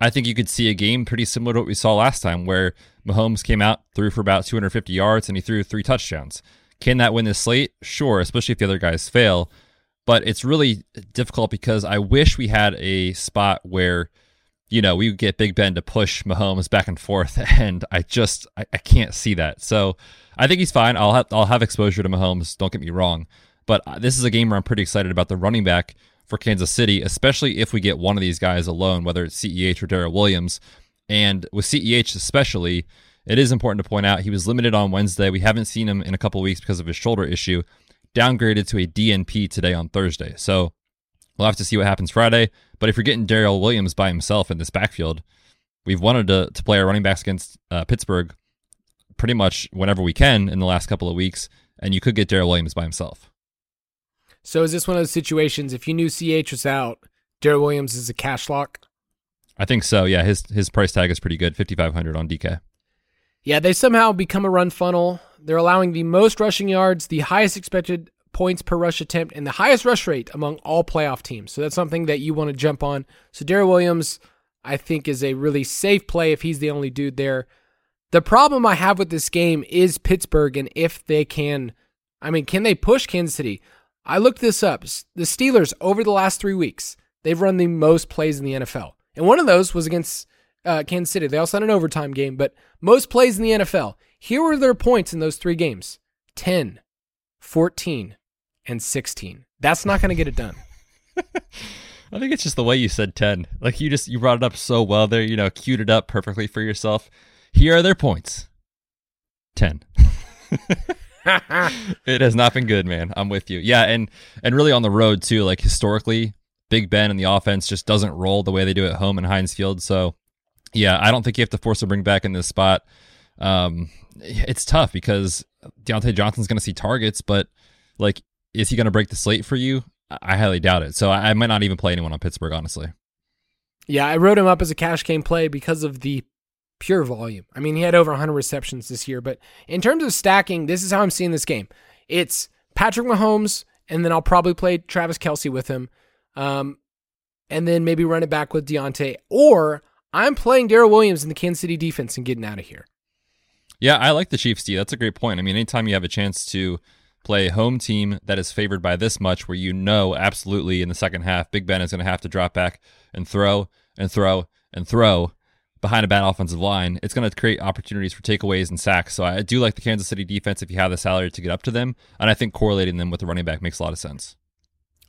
I think you could see a game pretty similar to what we saw last time, where Mahomes came out, threw for about 250 yards, and he threw three touchdowns. Can that win this slate? Sure, especially if the other guys fail. But it's really difficult because I wish we had a spot where, you know, we would get Big Ben to push Mahomes back and forth, and I just I, I can't see that. So I think he's fine. I'll have I'll have exposure to Mahomes. Don't get me wrong, but uh, this is a game where I'm pretty excited about the running back for Kansas City, especially if we get one of these guys alone, whether it's CEH or Darrel Williams. And with CEH especially, it is important to point out he was limited on Wednesday. We haven't seen him in a couple weeks because of his shoulder issue. Downgraded to a DNP today on Thursday. So we'll have to see what happens Friday. But if you're getting Darrel Williams by himself in this backfield, we've wanted to, to play our running backs against uh, Pittsburgh pretty much whenever we can in the last couple of weeks. And you could get Darrel Williams by himself. So is this one of those situations? If you knew CH was out, Darrel Williams is a cash lock. I think so. Yeah, his his price tag is pretty good, fifty five hundred on DK. Yeah, they somehow become a run funnel. They're allowing the most rushing yards, the highest expected points per rush attempt, and the highest rush rate among all playoff teams. So that's something that you want to jump on. So Darrel Williams, I think, is a really safe play if he's the only dude there. The problem I have with this game is Pittsburgh and if they can I mean, can they push Kansas City? I looked this up. The Steelers, over the last three weeks, they've run the most plays in the NFL. And one of those was against uh, Kansas City. They also had an overtime game, but most plays in the NFL. Here were their points in those three games 10, 14, and 16. That's not going to get it done. I think it's just the way you said 10. Like you just you brought it up so well there, you know, queued it up perfectly for yourself. Here are their points. 10. it has not been good, man. I'm with you. Yeah, and and really on the road too, like historically, Big Ben and the offense just doesn't roll the way they do at home in Heinz Field. So, yeah, I don't think you have to force a bring back in this spot. Um, it's tough because Diontae Johnson's going to see targets, but like, is he going to break the slate for you? I highly doubt it. So I, I might not even play anyone on Pittsburgh, honestly. Yeah, I wrote him up as a cash game play because of the pure volume. I mean, he had over 100 receptions this year, but in terms of stacking, this is how I'm seeing this game. It's Patrick Mahomes, and then I'll probably play Travis Kelce with him, um, and then maybe run it back with Diontae, or I'm playing Darrel Williams in the Kansas City defense and getting out of here. Yeah, I like the Chiefs, D. That's a great point. I mean, anytime you have a chance to play a home team that is favored by this much, where you know absolutely in the second half, Big Ben is going to have to drop back and throw and throw and throw behind a bad offensive line, it's going to create opportunities for takeaways and sacks. So I do like the Kansas City defense if you have the salary to get up to them. And I think correlating them with the running back makes a lot of sense.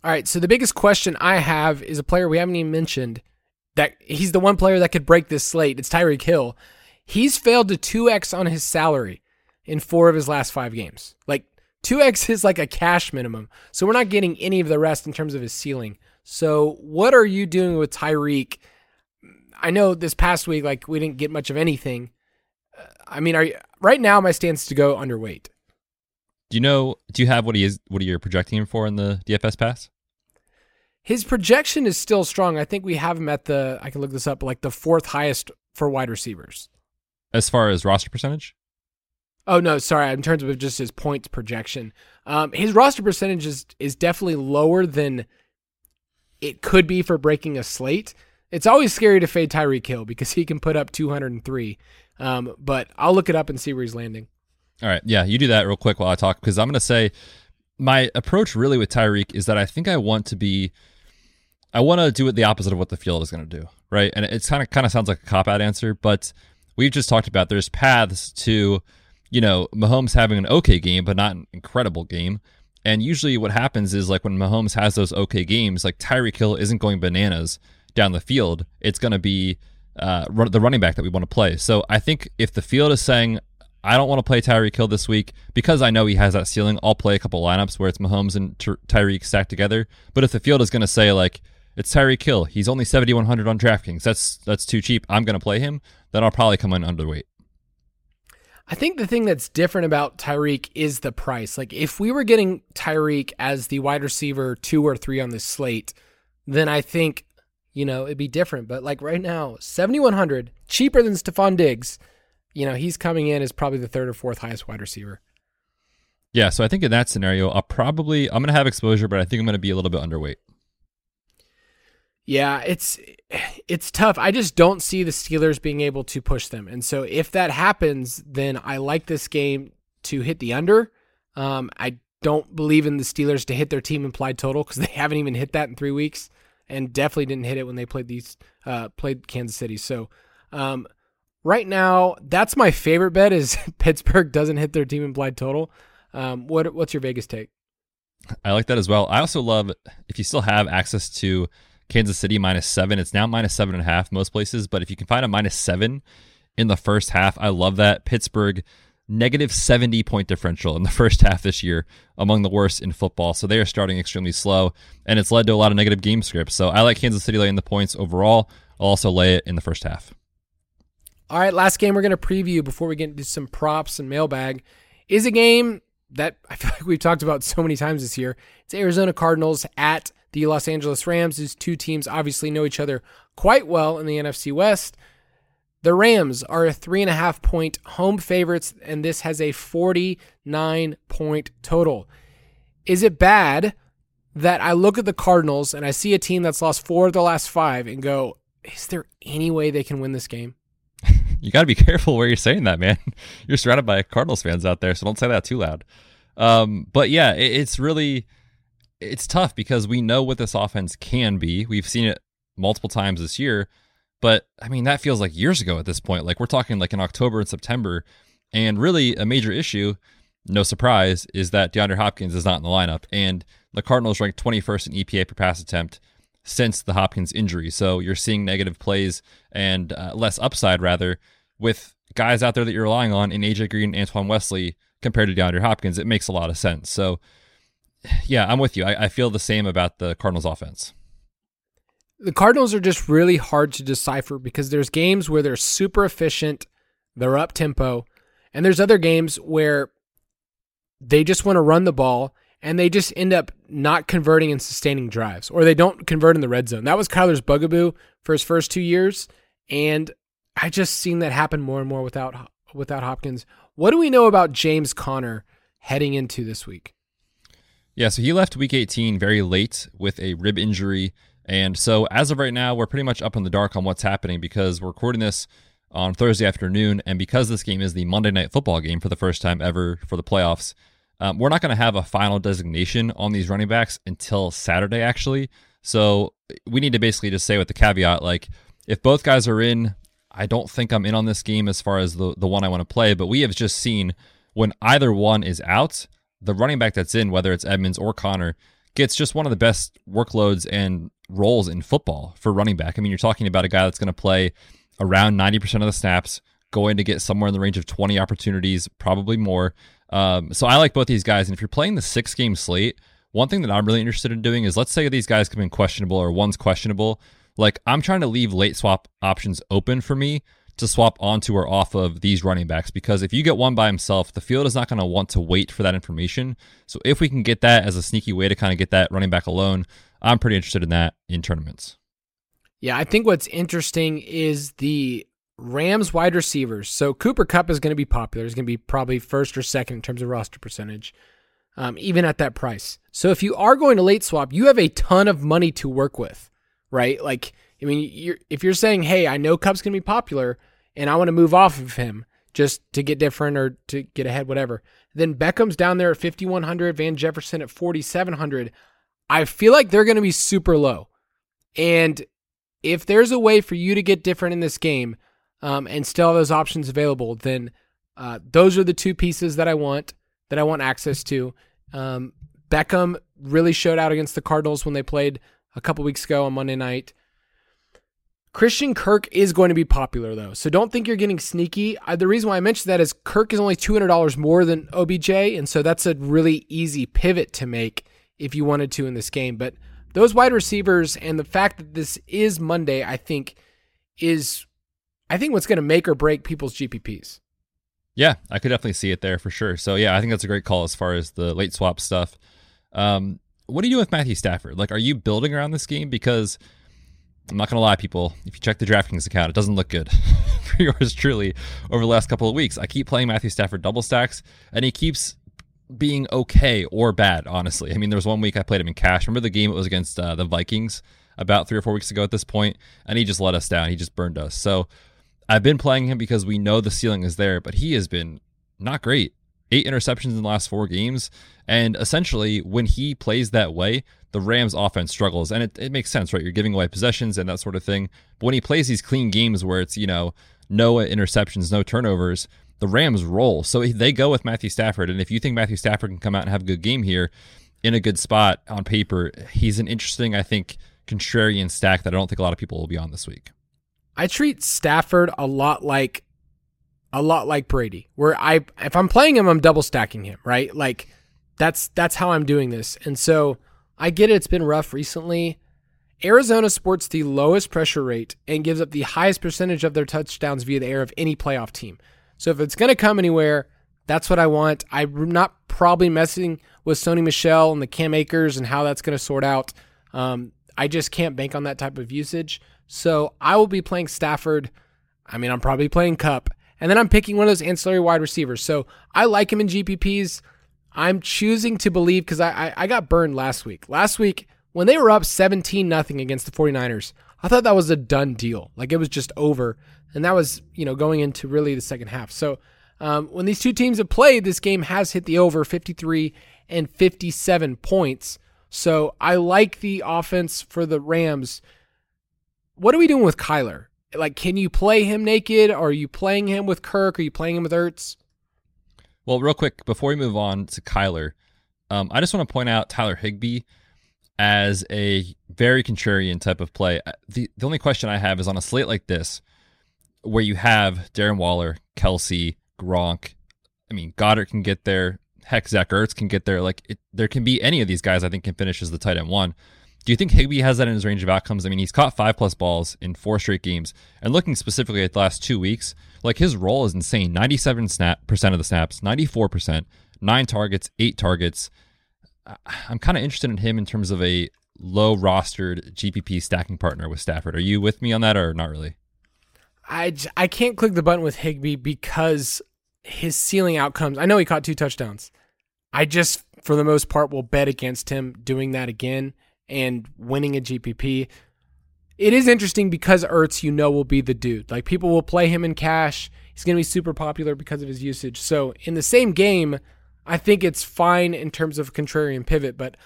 All right. So the biggest question I have is a player we haven't even mentioned that he's the one player that could break this slate. It's Tyreek Hill. He's failed to 2x on his salary in four of his last five games. Like 2x is like a cash minimum. So we're not getting any of the rest in terms of his ceiling. So what are you doing with Tyreek? I know this past week, like we didn't get much of anything. Uh, I mean, are you, right now my stance is to go underweight. Do you know? Do you have what he is? What are you projecting him for in the DFS pass? His projection is still strong. I think we have him at the. I can look this up, like the fourth highest for wide receivers. As far as roster percentage. Oh no, sorry. In terms of just his points projection, um, his roster percentage is is definitely lower than it could be for breaking a slate. It's always scary to fade Tyreek Hill because he can put up 203. Um, but I'll look it up and see where he's landing. All right. Yeah, you do that real quick while I talk because I'm going to say my approach really with Tyreek is that I think I want to be, I want to do it the opposite of what the field is going to do. Right. And it's kind of kind of sounds like a cop out answer, but we've just talked about there's paths to, you know, Mahomes having an okay game, but not an incredible game. And usually what happens is like when Mahomes has those okay games, like Tyreek Hill isn't going bananas down the field, it's going to be uh, run, the running back that we want to play. So I think if the field is saying, I don't want to play Tyreek Hill this week because I know he has that ceiling, I'll play a couple lineups where it's Mahomes and Ty- Tyreek stacked together. But if the field is going to say, like, it's Tyreek Hill, he's only 7,100 on DraftKings, that's, that's too cheap, I'm going to play him, then I'll probably come in underweight. I think the thing that's different about Tyreek is the price. Like if we were getting Tyreek as the wide receiver two or three on this slate, then I think you know, it'd be different. But like right now, 7,100, cheaper than Stefon Diggs. You know, he's coming in as probably the third or fourth highest wide receiver. Yeah, so I think in that scenario, I'll probably I'm going to have exposure, but I think I'm going to be a little bit underweight. Yeah, it's it's tough. I just don't see the Steelers being able to push them. And so if that happens, then I like this game to hit the under. Um, I don't believe in the Steelers to hit their team implied total because they haven't even hit that in three weeks and definitely didn't hit it when they played these uh, played Kansas City. So um, right now, that's my favorite bet is Pittsburgh doesn't hit their team implied total. Um, what what's your Vegas take? I like that as well. I also love if you still have access to Kansas City minus seven. It's now minus seven and a half most places, but if you can find a minus seven in the first half, I love that. Pittsburgh negative 70 point differential in the first half this year, among the worst in football. So they are starting extremely slow, and it's led to a lot of negative game scripts. So I like Kansas City laying the points overall. I'll also lay it in the first half. All right, last game we're going to preview before we get into some props and mailbag is a game that I feel like we've talked about so many times this year. It's Arizona Cardinals at the Los Angeles Rams. These two teams obviously know each other quite well in the NFC West. The Rams are a three and a half point home favorites, and this has a 49 point total. Is it bad that I look at the Cardinals and I see a team that's lost four of the last five and go, is there any way they can win this game? you got to be careful where you're saying that, man. You're surrounded by Cardinals fans out there, so don't say that too loud. Um, but yeah, it, it's really it's tough because we know what this offense can be. We've seen it multiple times this year, but I mean that feels like years ago at this point. Like we're talking like in October and September, and really a major issue. No surprise is that DeAndre Hopkins is not in the lineup, and the Cardinals ranked 21st in EPA per pass attempt since the Hopkins injury. So you're seeing negative plays and uh, less upside rather with guys out there that you're relying on in AJ Green, and Antoine Wesley compared to DeAndre Hopkins. It makes a lot of sense. So yeah, I'm with you. I, I feel the same about the Cardinals offense. The Cardinals are just really hard to decipher because there's games where they're super efficient, they're up tempo, and there's other games where they just want to run the ball and they just end up not converting and sustaining drives, or they don't convert in the red zone. That was Kyler's bugaboo for his first two years, and I just seen that happen more and more without without Hopkins. What do we know about James Conner heading into this week? Yeah, so he left week 18 very late with a rib injury. And so as of right now, we're pretty much up in the dark on what's happening because we're recording this on Thursday afternoon. And because this game is the Monday night football game for the first time ever for the playoffs, um, we're not going to have a final designation on these running backs until Saturday, actually. So we need to basically just say with the caveat like, if both guys are in, I don't think I'm in on this game as far as the, the one I want to play. But we have just seen when either one is out, the running back that's in, whether it's Edmonds or Conner, gets just one of the best workloads and roles in football for running back. I mean, you're talking about a guy that's going to play around 90% of the snaps, going to get somewhere in the range of 20 opportunities, probably more. Um, so I like both these guys. And if you're playing the six game slate, one thing that I'm really interested in doing is let's say these guys come in questionable or one's questionable. Like I'm trying to leave late swap options open for me to swap onto or off of these running backs because if you get one by himself, the field is not going to want to wait for that information. So if we can get that as a sneaky way to kind of get that running back alone, I'm pretty interested in that in tournaments. Yeah, I think what's interesting is the Rams wide receivers. So Cooper Kupp is going to be popular. He's going to be probably first or second in terms of roster percentage, um, even at that price. So if you are going to late swap, you have a ton of money to work with, right? Like I mean, you're, if you're saying, "Hey, I know Kupp's going to be popular, and I want to move off of him just to get different or to get ahead, whatever," then Beckham's down there at 5100, Van Jefferson at 4700. I feel like they're going to be super low, and if there's a way for you to get different in this game um, and still have those options available, then uh, those are the two pieces that I want that I want access to. Um, Beckham really showed out against the Cardinals when they played a couple weeks ago on Monday night. Christian Kirk is going to be popular though, so don't think you're getting sneaky. Uh, the reason why I mentioned that is Kirk is only two hundred dollars more than OBJ, and so that's a really easy pivot to make if you wanted to in this game. But those wide receivers and the fact that this is Monday, I think, is I think what's going to make or break people's GPPs. Yeah, I could definitely see it there for sure. So yeah, I think that's a great call as far as the late swap stuff. Um, what do you do with Matthew Stafford? Like, are you building around this game because? I'm not going to lie, people. If you check the DraftKings account, it doesn't look good for yours truly over the last couple of weeks. I keep playing Matthew Stafford double stacks, and he keeps being okay or bad, honestly. I mean, there was one week I played him in cash. Remember the game it was against uh, the Vikings about three or four weeks ago at this point, and he just let us down. He just burned us. So I've been playing him because we know the ceiling is there, but he has been not great. Eight interceptions in the last four games. And essentially, when he plays that way, the Rams offense struggles. And it, it makes sense, right? You're giving away possessions and that sort of thing. But when he plays these clean games where it's, you know, no interceptions, no turnovers, the Rams roll. So they go with Matthew Stafford. And if you think Matthew Stafford can come out and have a good game here in a good spot on paper, he's an interesting, I think, contrarian stack that I don't think a lot of people will be on this week. I treat Stafford a lot like a lot like Brady, where I if I'm playing him, I'm double stacking him, right? Like that's that's how I'm doing this. And so I get it, it's been rough recently. Arizona sports the lowest pressure rate and gives up the highest percentage of their touchdowns via the air of any playoff team. So if it's going to come anywhere, that's what I want. I'm not probably messing with Sony Michel and the Cam Akers and how that's going to sort out. Um, I just can't bank on that type of usage. So I will be playing Stafford. I mean, I'm probably playing Kupp. And then I'm picking one of those ancillary wide receivers. So I like him in GPPs. I'm choosing to believe because I, I, I got burned last week. Last week when they were up 17 nothing against the 49ers, I thought that was a done deal. Like it was just over. And that was, you know, going into really the second half. So Um, when these two teams have played, this game has hit the over 53 and 57 points. So I like the offense for the Rams. What are we doing with Kyler? Like, can you play him naked? Are you playing him with Kirk? Are you playing him with Ertz? Well, real quick before we move on to Kyler, um, I just want to point out Tyler Higbee as a very contrarian type of play. Uh, the the only question I have is on a slate like this, where you have Darren Waller, Kelce, Gronk. I mean, Goedert can get there. Heck, Zach Ertz can get there. Like, it, there can be any of these guys. I think can finish as the tight end one. Do you think Higbee has that in his range of outcomes? I mean, he's caught five plus balls in four straight games, and looking specifically at the last two weeks, like his role is insane. Ninety-seven snap percent of the snaps, ninety-four percent, nine targets, eight targets. I'm kind of interested in him in terms of a low rostered GPP stacking partner with Stafford. Are you with me on that or not really? I, I can't click the button with Higbee because his ceiling outcomes. I know he caught two touchdowns. I just, for the most part, will bet against him doing that again and winning a GPP. It is interesting because Ertz, you know, will be the dude. Like people will play him in cash. He's going to be super popular because of his usage. So in the same game, I think it's fine in terms of contrarian pivot, but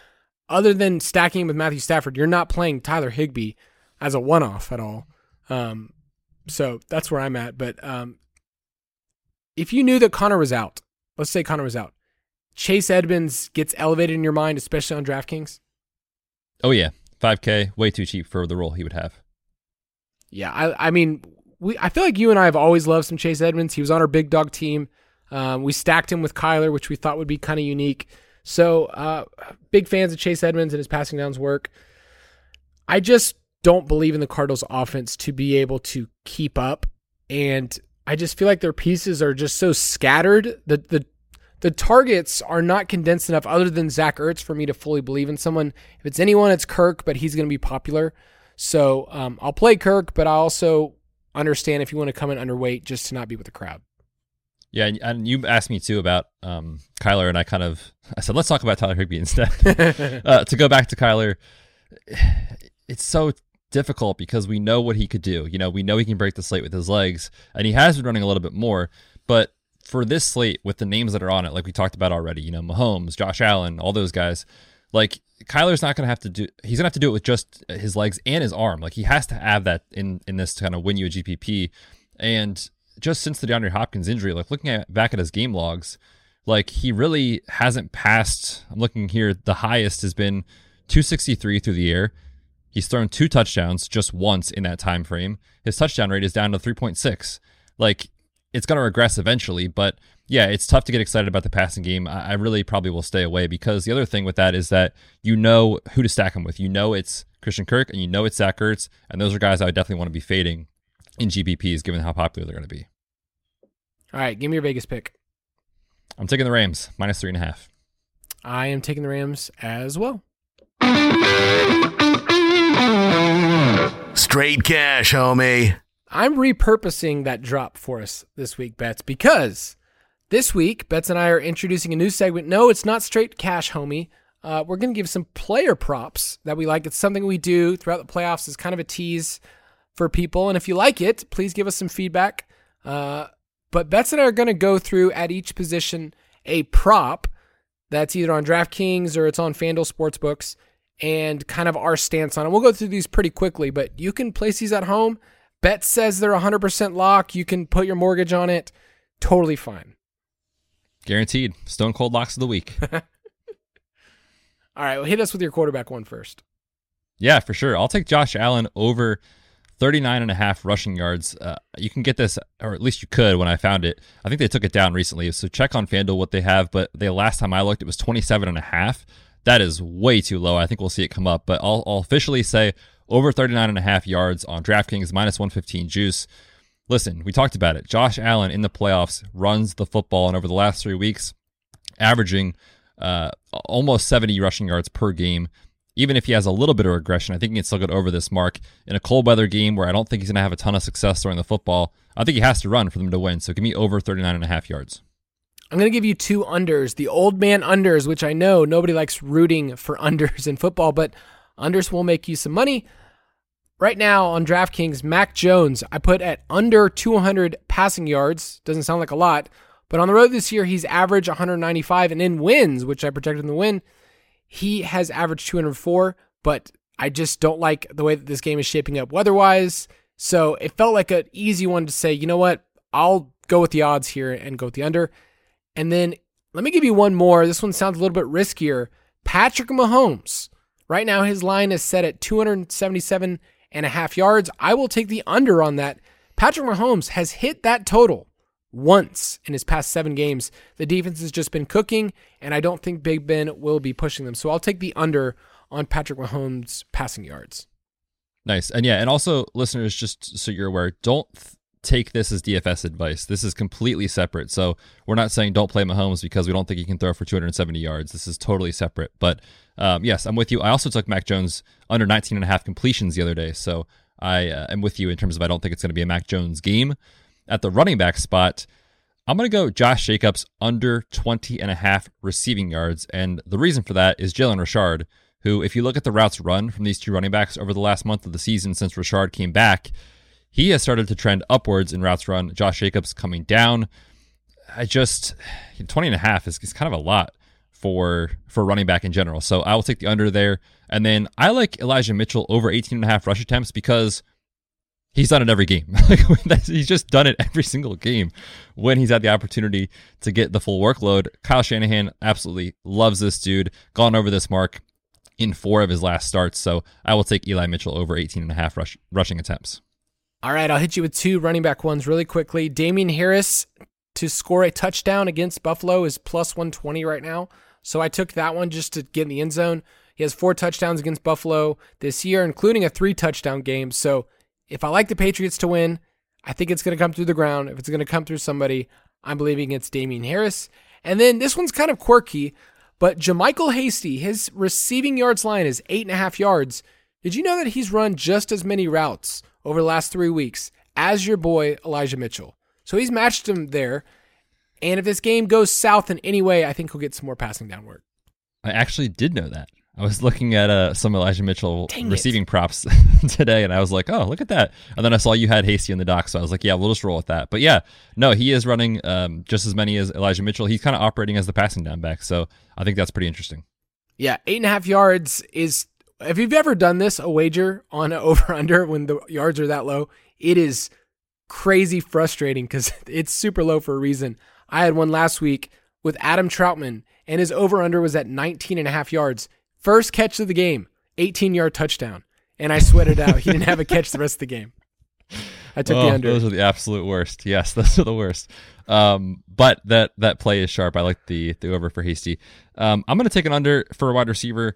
other than stacking with Matthew Stafford, you're not playing Tyler Higbee as a one off at all. Um, so that's where I'm at. But um, if you knew that Conner was out, let's say Conner was out, Chase Edmonds gets elevated in your mind, especially on DraftKings. Oh yeah, five K, way too cheap for the role he would have. Yeah, I, I mean, we I feel like you and I have always loved some Chase Edmonds. He was on our big dog team. Um, we stacked him with Kyler, which we thought would be kind of unique. So, uh, big fans of Chase Edmonds and his passing downs work. I just don't believe in the Cardinals' offense to be able to keep up, and I just feel like their pieces are just so scattered. that the the targets are not condensed enough, other than Zach Ertz, for me to fully believe in someone. If it's anyone, it's Kirk, but he's going to be popular. So um, I'll play Kirk, but I also understand if you want to come in underweight just to not be with the crowd. Yeah, and you asked me too about um, Kyler, and I kind of I said let's talk about Tyler Higbee instead. uh, to go back to Kyler, it's so difficult because we know what he could do. You know, we know he can break the slate with his legs, and he has been running a little bit more. But for this slate, with the names that are on it, like we talked about already, you know, Mahomes, Josh Allen, all those guys, like Kyler's not going to have to do. He's going to have to do it with just his legs and his arm. Like he has to have that in in this to kind of win you a GPP. And just since the DeAndre Hopkins injury, like looking at back at his game logs, like he really hasn't passed. I'm looking here. The highest has been 263 through the air. He's thrown two touchdowns just once in that time frame. His touchdown rate is down to 3.6. Like it's going to regress eventually, but yeah, it's tough to get excited about the passing game. I, really probably will stay away because the other thing with that is that you know who to stack him with. You know it's Christian Kirk and you know it's Zach Ertz, and those are guys I would definitely want to be fading in GPPs given how popular they're going to be. All right, give me your Vegas pick. I'm taking the Rams minus three and a half. I am taking the Rams as well. Straight cash, homie. I'm repurposing that drop for us this week, Betz, because this week, Betz and I are introducing a new segment. No, it's not straight cash, homie. Uh, we're going to give some player props that we like. It's something we do throughout the playoffs as kind of a tease for people. And if you like it, please give us some feedback. Uh, but Betz and I are going to go through at each position a prop that's either on DraftKings or it's on FanDuel Sportsbooks and kind of our stance on it. We'll go through these pretty quickly, but you can place these at home. Bet says they're 100% lock. You can put your mortgage on it. Totally fine. Guaranteed. Stone cold locks of the week. All right, well, hit us with your quarterback one first. Yeah, for sure. I'll take Josh Allen over 39 and a half rushing yards. Uh, you can get this, or at least you could when I found it. I think they took it down recently. So check on FanDuel what they have. But the last time I looked, it was 27 and a half. That is way too low. I think we'll see it come up. But I'll, I'll officially say over 39 and a half yards on DraftKings, minus 115 juice. Listen, we talked about it. Josh Allen in the playoffs runs the football, and over the last three weeks, averaging uh, almost 70 rushing yards per game even if he has a little bit of regression, I think he can still get over this mark in a cold weather game where I don't think he's going to have a ton of success throwing the football. I think he has to run for them to win. So give me over 39 and a half yards. I'm going to give you two unders. The old man unders, which I know nobody likes rooting for unders in football, but unders will make you some money. Right now on DraftKings, Mac Jones, I put at under 200 passing yards. Doesn't sound like a lot, But on the road this year, he's averaged 195, and in wins, which I projected in the win, he has averaged 204. But I just don't like the way that this game is shaping up weather-wise. So it felt like an easy one to say, you know what, I'll go with the odds here and go with the under. And then let me give you one more. This one sounds a little bit riskier. Patrick Mahomes. Right now, his line is set at 277 and a half yards. I will take the under on that. Patrick Mahomes has hit that total once in his past seven games. The defense has just been cooking, and I don't think Big Ben will be pushing them. So I'll take the under on Patrick Mahomes' passing yards. Nice. And yeah, and also, listeners, just so you're aware, don't th- take this as DFS advice. This is completely separate. So we're not saying don't play Mahomes because we don't think he can throw for 270 yards. This is totally separate. But um, yes, I'm with you. I also took Mac Jones under 19 and a half completions the other day. So I uh, am with you in terms of I don't think it's going to be a Mac Jones game. At the running back spot, I'm going to go Josh Jacobs under 20 and a half receiving yards. And the reason for that is Jalen Richard, who, if you look at the routes run from these two running backs over the last month of the season since Richard came back, he has started to trend upwards in routes run. Josh Jacobs coming down. I just 20 and a half is, is kind of a lot for for running back in general. So I will take the under there. And then I like Elijah Mitchell over 18 and a half rush attempts because he's done it every game. he's just done it every single game when he's had the opportunity to get the full workload. Kyle Shanahan absolutely loves this dude. Gone over this mark in four of his last starts. So I will take Eli Mitchell over 18 and a half rush, rushing attempts. All right, I'll hit you with two running back ones really quickly. Damien Harris to score a touchdown against Buffalo is plus 120 right now. So I took that one just to get in the end zone. He has four touchdowns against Buffalo this year, including a three touchdown game. So if I like the Patriots to win, I think it's going to come through the ground. If it's going to come through somebody, I'm believing it's Damien Harris. And then this one's kind of quirky, but JaMycal Hasty, his receiving yards line is eight and a half yards. Did you know that he's run just as many routes over the last three weeks as your boy Elijah Mitchell. So he's matched him there. And if this game goes south in any way, I think he'll get some more passing down work. I actually did know that. I was looking at uh, some Elijah Mitchell Dang receiving it. props today, and I was like, "Oh, look at that!" And then I saw you had Hasty in the doc, so I was like, "Yeah, we'll just roll with that." But yeah, no, he is running um, just as many as Elijah Mitchell. He's kind of operating as the passing down back, so I think that's pretty interesting. Yeah, eight and a half yards is. If you've ever done this, a wager on an over under when the yards are that low, it is crazy frustrating because it's super low for a reason. I had one last week with Adam Trautman, and his over under was at 19 and a half yards. First catch of the game, 18 yard touchdown. And I sweated out. He didn't have a catch the rest of the game. I took oh, the under. Those are the absolute worst. Yes, those are the worst. Um, but that that play is sharp. I like the the over for Hasty. Um, I'm going to take an under for a wide receiver.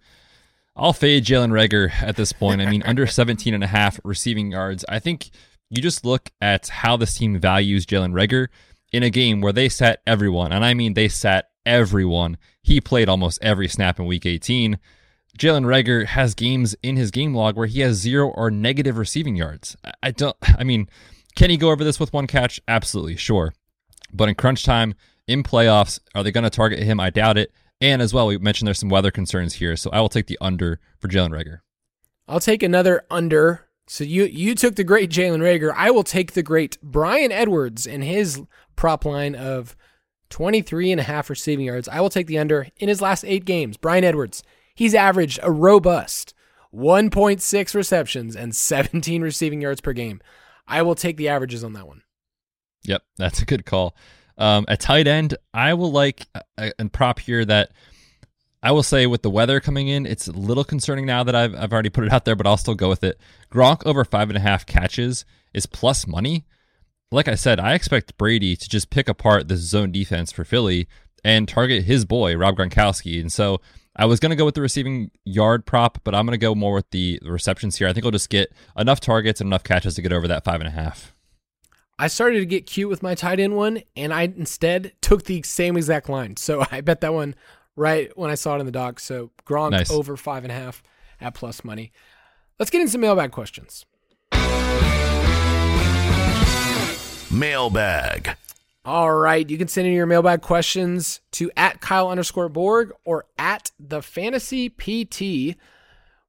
I'll fade Jalen Reagor at this point. I mean, under 17 and a half receiving yards. I think you just look at how this team values Jalen Reagor in a game where they sat everyone, and I mean they sat everyone. He played almost every snap in Week 18. Jalen Reagor has games in his game log where he has zero or negative receiving yards. I don't. I mean, can he go over this with one catch? Absolutely, sure. But in crunch time, in playoffs, are they going to target him? I doubt it. And as well, we mentioned there's some weather concerns here, so I will take the under for Jalen Reagor. I'll take another under. So you you took the great Jalen Reagor. I will take the great Bryan Edwards and his prop line of 23 and a half receiving yards. I will take the under in his last eight games. Bryan Edwards, he's averaged a robust 1.6 receptions and 17 receiving yards per game. I will take the averages on that one. Yep, that's a good call. Um, at tight end, I will like a, a prop here that I will say with the weather coming in, it's a little concerning now that I've, I've already put it out there, but I'll still go with it. Gronk over five and a half catches is plus money. Like I said, I expect Brady to just pick apart this zone defense for Philly and target his boy, Rob Gronkowski. And so I was going to go with the receiving yard prop, but I'm going to go more with the receptions here. I think I'll just get enough targets and enough catches to get over that five and a half. I started to get cute with my tight end one, and I instead took the same exact line. So I bet that one right when I saw it in the doc. So Gronk Nice. over five and a half at plus money. Let's get into some mailbag questions. Mailbag. All right, you can send in your mailbag questions to at Kyle underscore Borg or at the Fantasy PT.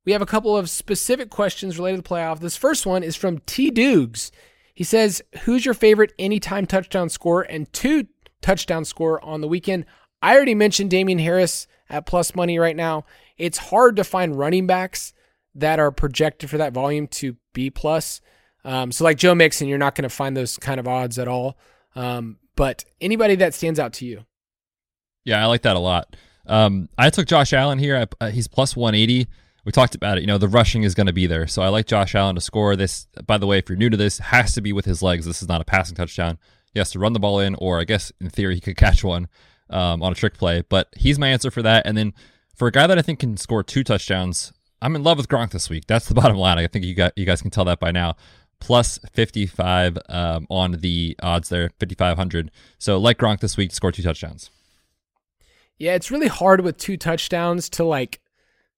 We have a couple of specific questions related to the playoff. This first one is from T Dukes. He says, "Who's your favorite anytime touchdown scorer and two touchdown score on the weekend. I already mentioned Damien Harris at plus money right now. It's hard to find running backs that are projected for that volume to be plus. Um, so like Joe Mixon, you're not going to find those kind of odds at all. Um, but anybody that stands out to you? Yeah, I like that a lot. Um, I took Josh Allen here. Uh, he's plus 180. We talked about it. You know, the rushing is going to be there. So I like Josh Allen to score. This, by the way, if you're new to this, has to be with his legs. This is not a passing touchdown. He has to run the ball in, or I guess in theory, he could catch one um, on a trick play. But he's my answer for that. And then for a guy that I think can score two touchdowns, I'm in love with Gronk this week. That's the bottom line. I think you got you guys can tell that by now. Plus 55 um, on the odds there, 5,500. So like Gronk this week, score two touchdowns. Yeah, it's really hard with two touchdowns to like.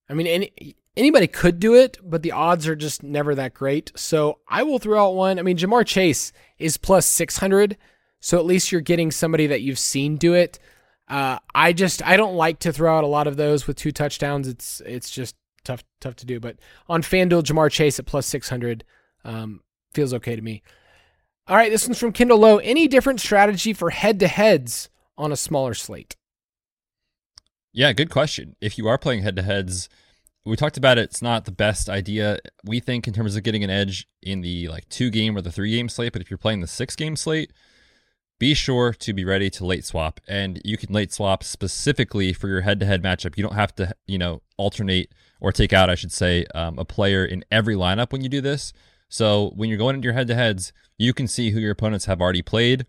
I mean, any anybody could do it, but the odds are just never that great. So I will throw out one. I mean, Ja'Marr Chase is plus 600. So at least you're getting somebody that you've seen do it. Uh, I just I don't like to throw out a lot of those with two touchdowns. It's it's just tough tough to do. But on FanDuel, Ja'Marr Chase at plus 600 um, feels okay to me. All right, this one's from Kendall Lowe. Any different strategy for head to heads on a smaller slate? Yeah, good question. If you are playing head to heads, we talked about it, it's not the best idea. We think in terms of getting an edge in the like two game or the three game slate, but if you're playing the six game slate, be sure to be ready to late swap. And you can late swap specifically for your head to head matchup. You don't have to, you know, alternate or take out, I should say, um, a player in every lineup when you do this. So when you're going into your head to heads, you can see who your opponents have already played.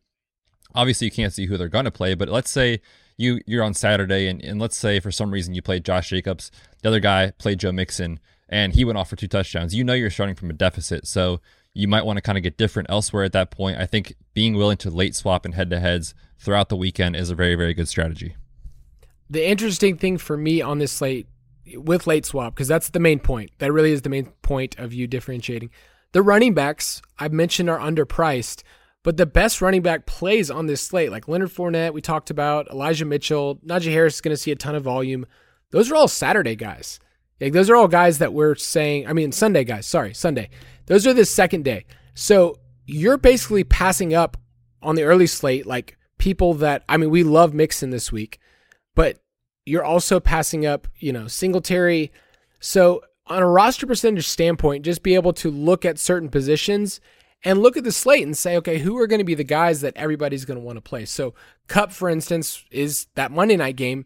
Obviously, you can't see who they're going to play, but let's say you you're on Saturday and, and let's say for some reason you played Josh Jacobs, the other guy played Joe Mixon, and he went off for two touchdowns. You know you're starting from a deficit, so you might want to kind of get different elsewhere at that point. I think being willing to late swap and head to heads throughout the weekend is a very, very good strategy. The interesting thing for me on this slate with late swap, because that's the main point. That really is the main point of you differentiating. The running backs I've mentioned are underpriced, but the best running back plays on this slate, like Leonard Fournette, we talked about, Elijah Mitchell, Najee Harris is going to see a ton of volume. Those are all Saturday guys. Like those are all guys that we're saying, I mean, Sunday guys, sorry, Sunday. Those are the second day. So you're basically passing up on the early slate, like people that, I mean, we love Mixon this week, but you're also passing up, you know, Singletary. So on a roster percentage standpoint, just be able to look at certain positions and look at the slate and say, okay, who are going to be the guys that everybody's going to want to play? So, Kupp, for instance, is that Monday night game.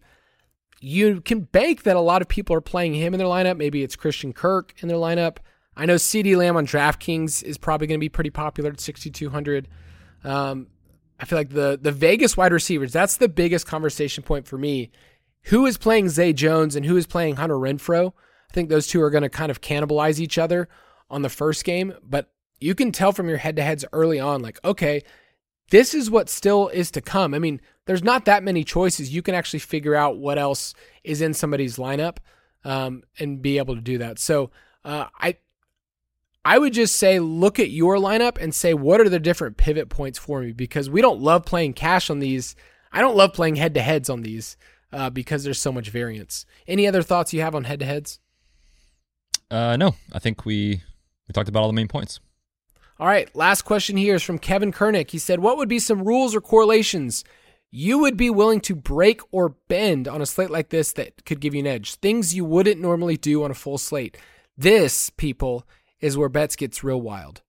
You can bank that a lot of people are playing him in their lineup. Maybe it's Christian Kirk in their lineup. I know CeeDee Lamb on DraftKings is probably going to be pretty popular at 6,200. Um, I feel like the the Vegas wide receivers, that's the biggest conversation point for me. Who is playing Zay Jones and who is playing Hunter Renfrow? I think those two are going to kind of cannibalize each other on the first game, but you can tell from your head to heads early on, like, okay, this is what still is to come. I mean, there's not that many choices. You can actually figure out what else is in somebody's lineup um, and be able to do that. So uh, I I would just say look at your lineup and say what are the different pivot points for me because we don't love playing cash on these. I don't love playing head to heads on these uh, because there's so much variance. Any other thoughts you have on head to heads? Uh, no, I think we we talked about all the main points. All right, last question here is from Kevin Kernick. He said, What would be some rules or correlations you would be willing to break or bend on a slate like this that could give you an edge? Things you wouldn't normally do on a full slate. This, people, is where Betz gets real wild.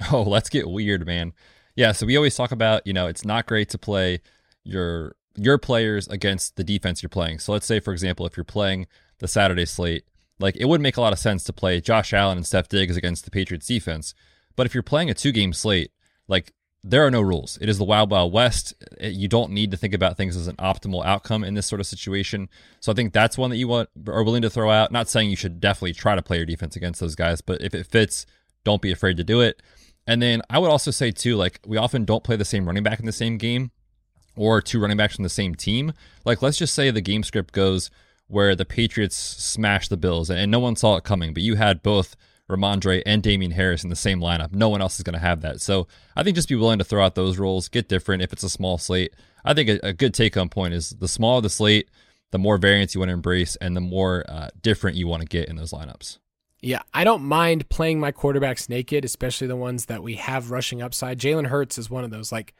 Oh, let's get weird, man. Yeah, so we always talk about, you know, it's not great to play your your players against the defense you're playing. So let's say, for example, if you're playing the Saturday slate, like it would make a lot of sense to play Josh Allen and Steph Diggs against the Patriots defense. But if you're playing a two game slate, like there are no rules. It is the Wild Wild West. You don't need to think about things as an optimal outcome in this sort of situation. So I think that's one that you want are willing to throw out. Not saying you should definitely try to play your defense against those guys, but if it fits, don't be afraid to do it. And then I would also say too, like we often don't play the same running back in the same game or two running backs from the same team. Like let's just say the game script goes where the Patriots smashed the Bills and no one saw it coming, but you had both Rhamondre and Damien Harris in the same lineup. No one else is going to have that. So I think just be willing to throw out those roles, get different if it's a small slate. I think a, a good take home point is the smaller the slate, the more variance you want to embrace and the more uh, different you want to get in those lineups. Yeah, I don't mind playing my quarterbacks naked, especially the ones that we have rushing upside. Jalen Hurts is one of those. Like,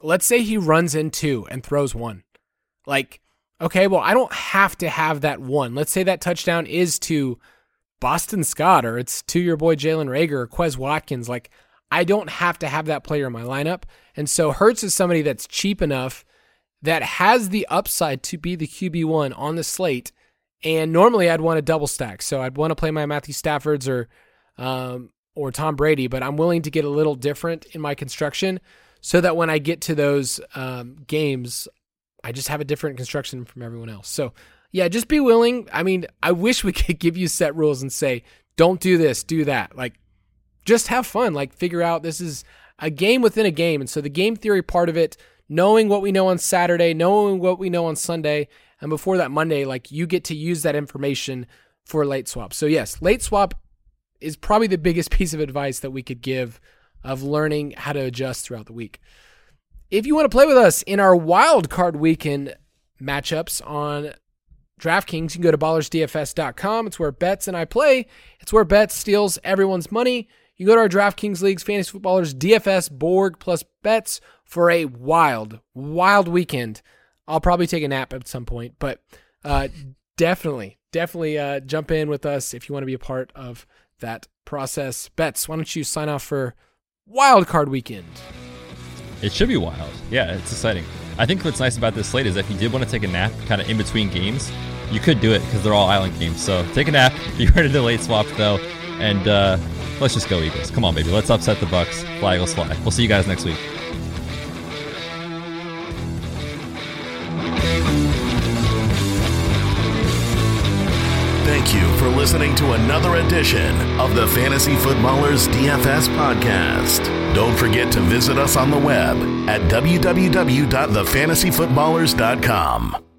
let's say he runs in two and throws one. Like, okay, well, I don't have to have that one. Let's say that touchdown is to Boston Scott or it's to your boy Jalen Reagor or Quez Watkins. Like, I don't have to have that player in my lineup. And so Hurts is somebody that's cheap enough that has the upside to be the QB1 on the slate. And normally I'd want to double stack. So I'd want to play my Matthew Staffords or um, or Tom Brady, but I'm willing to get a little different in my construction so that when I get to those um, games, I just have a different construction from everyone else. So yeah, just be willing. I mean, I wish we could give you set rules and say, don't do this, do that. Like, just have fun. Like, figure out this is a game within a game. And so the game theory part of it, knowing what we know on Saturday, knowing what we know on Sunday, and before that Monday, like you get to use that information for late swap. So yes, late swap is probably the biggest piece of advice that we could give of learning how to adjust throughout the week. If you want to play with us in our wild card weekend matchups on DraftKings, you can go to ballersdfs.com. It's where Betz and I play. It's where Betz steals everyone's money. You go to our DraftKings Leagues Fantasy Footballers DFS Borg plus Betz for a wild, wild weekend. I'll probably take a nap at some point, but uh, definitely, definitely uh, jump in with us if you want to be a part of that process. Betz, why don't you sign off for wild card weekend? It should be wild. Yeah, it's exciting. I think what's nice about this slate is if you did want to take a nap kind of in between games, you could do it because they're all island games. So take a nap. Be ready to late swap though, and uh, let's just go Eagles. Come on, baby. Let's upset the Bucs. Fly Eagles fly. We'll see you guys next week. Thank you for listening to another edition of the Fantasy Footballers DFS podcast. Don't forget to visit us on the web at www.thefantasyfootballers.com.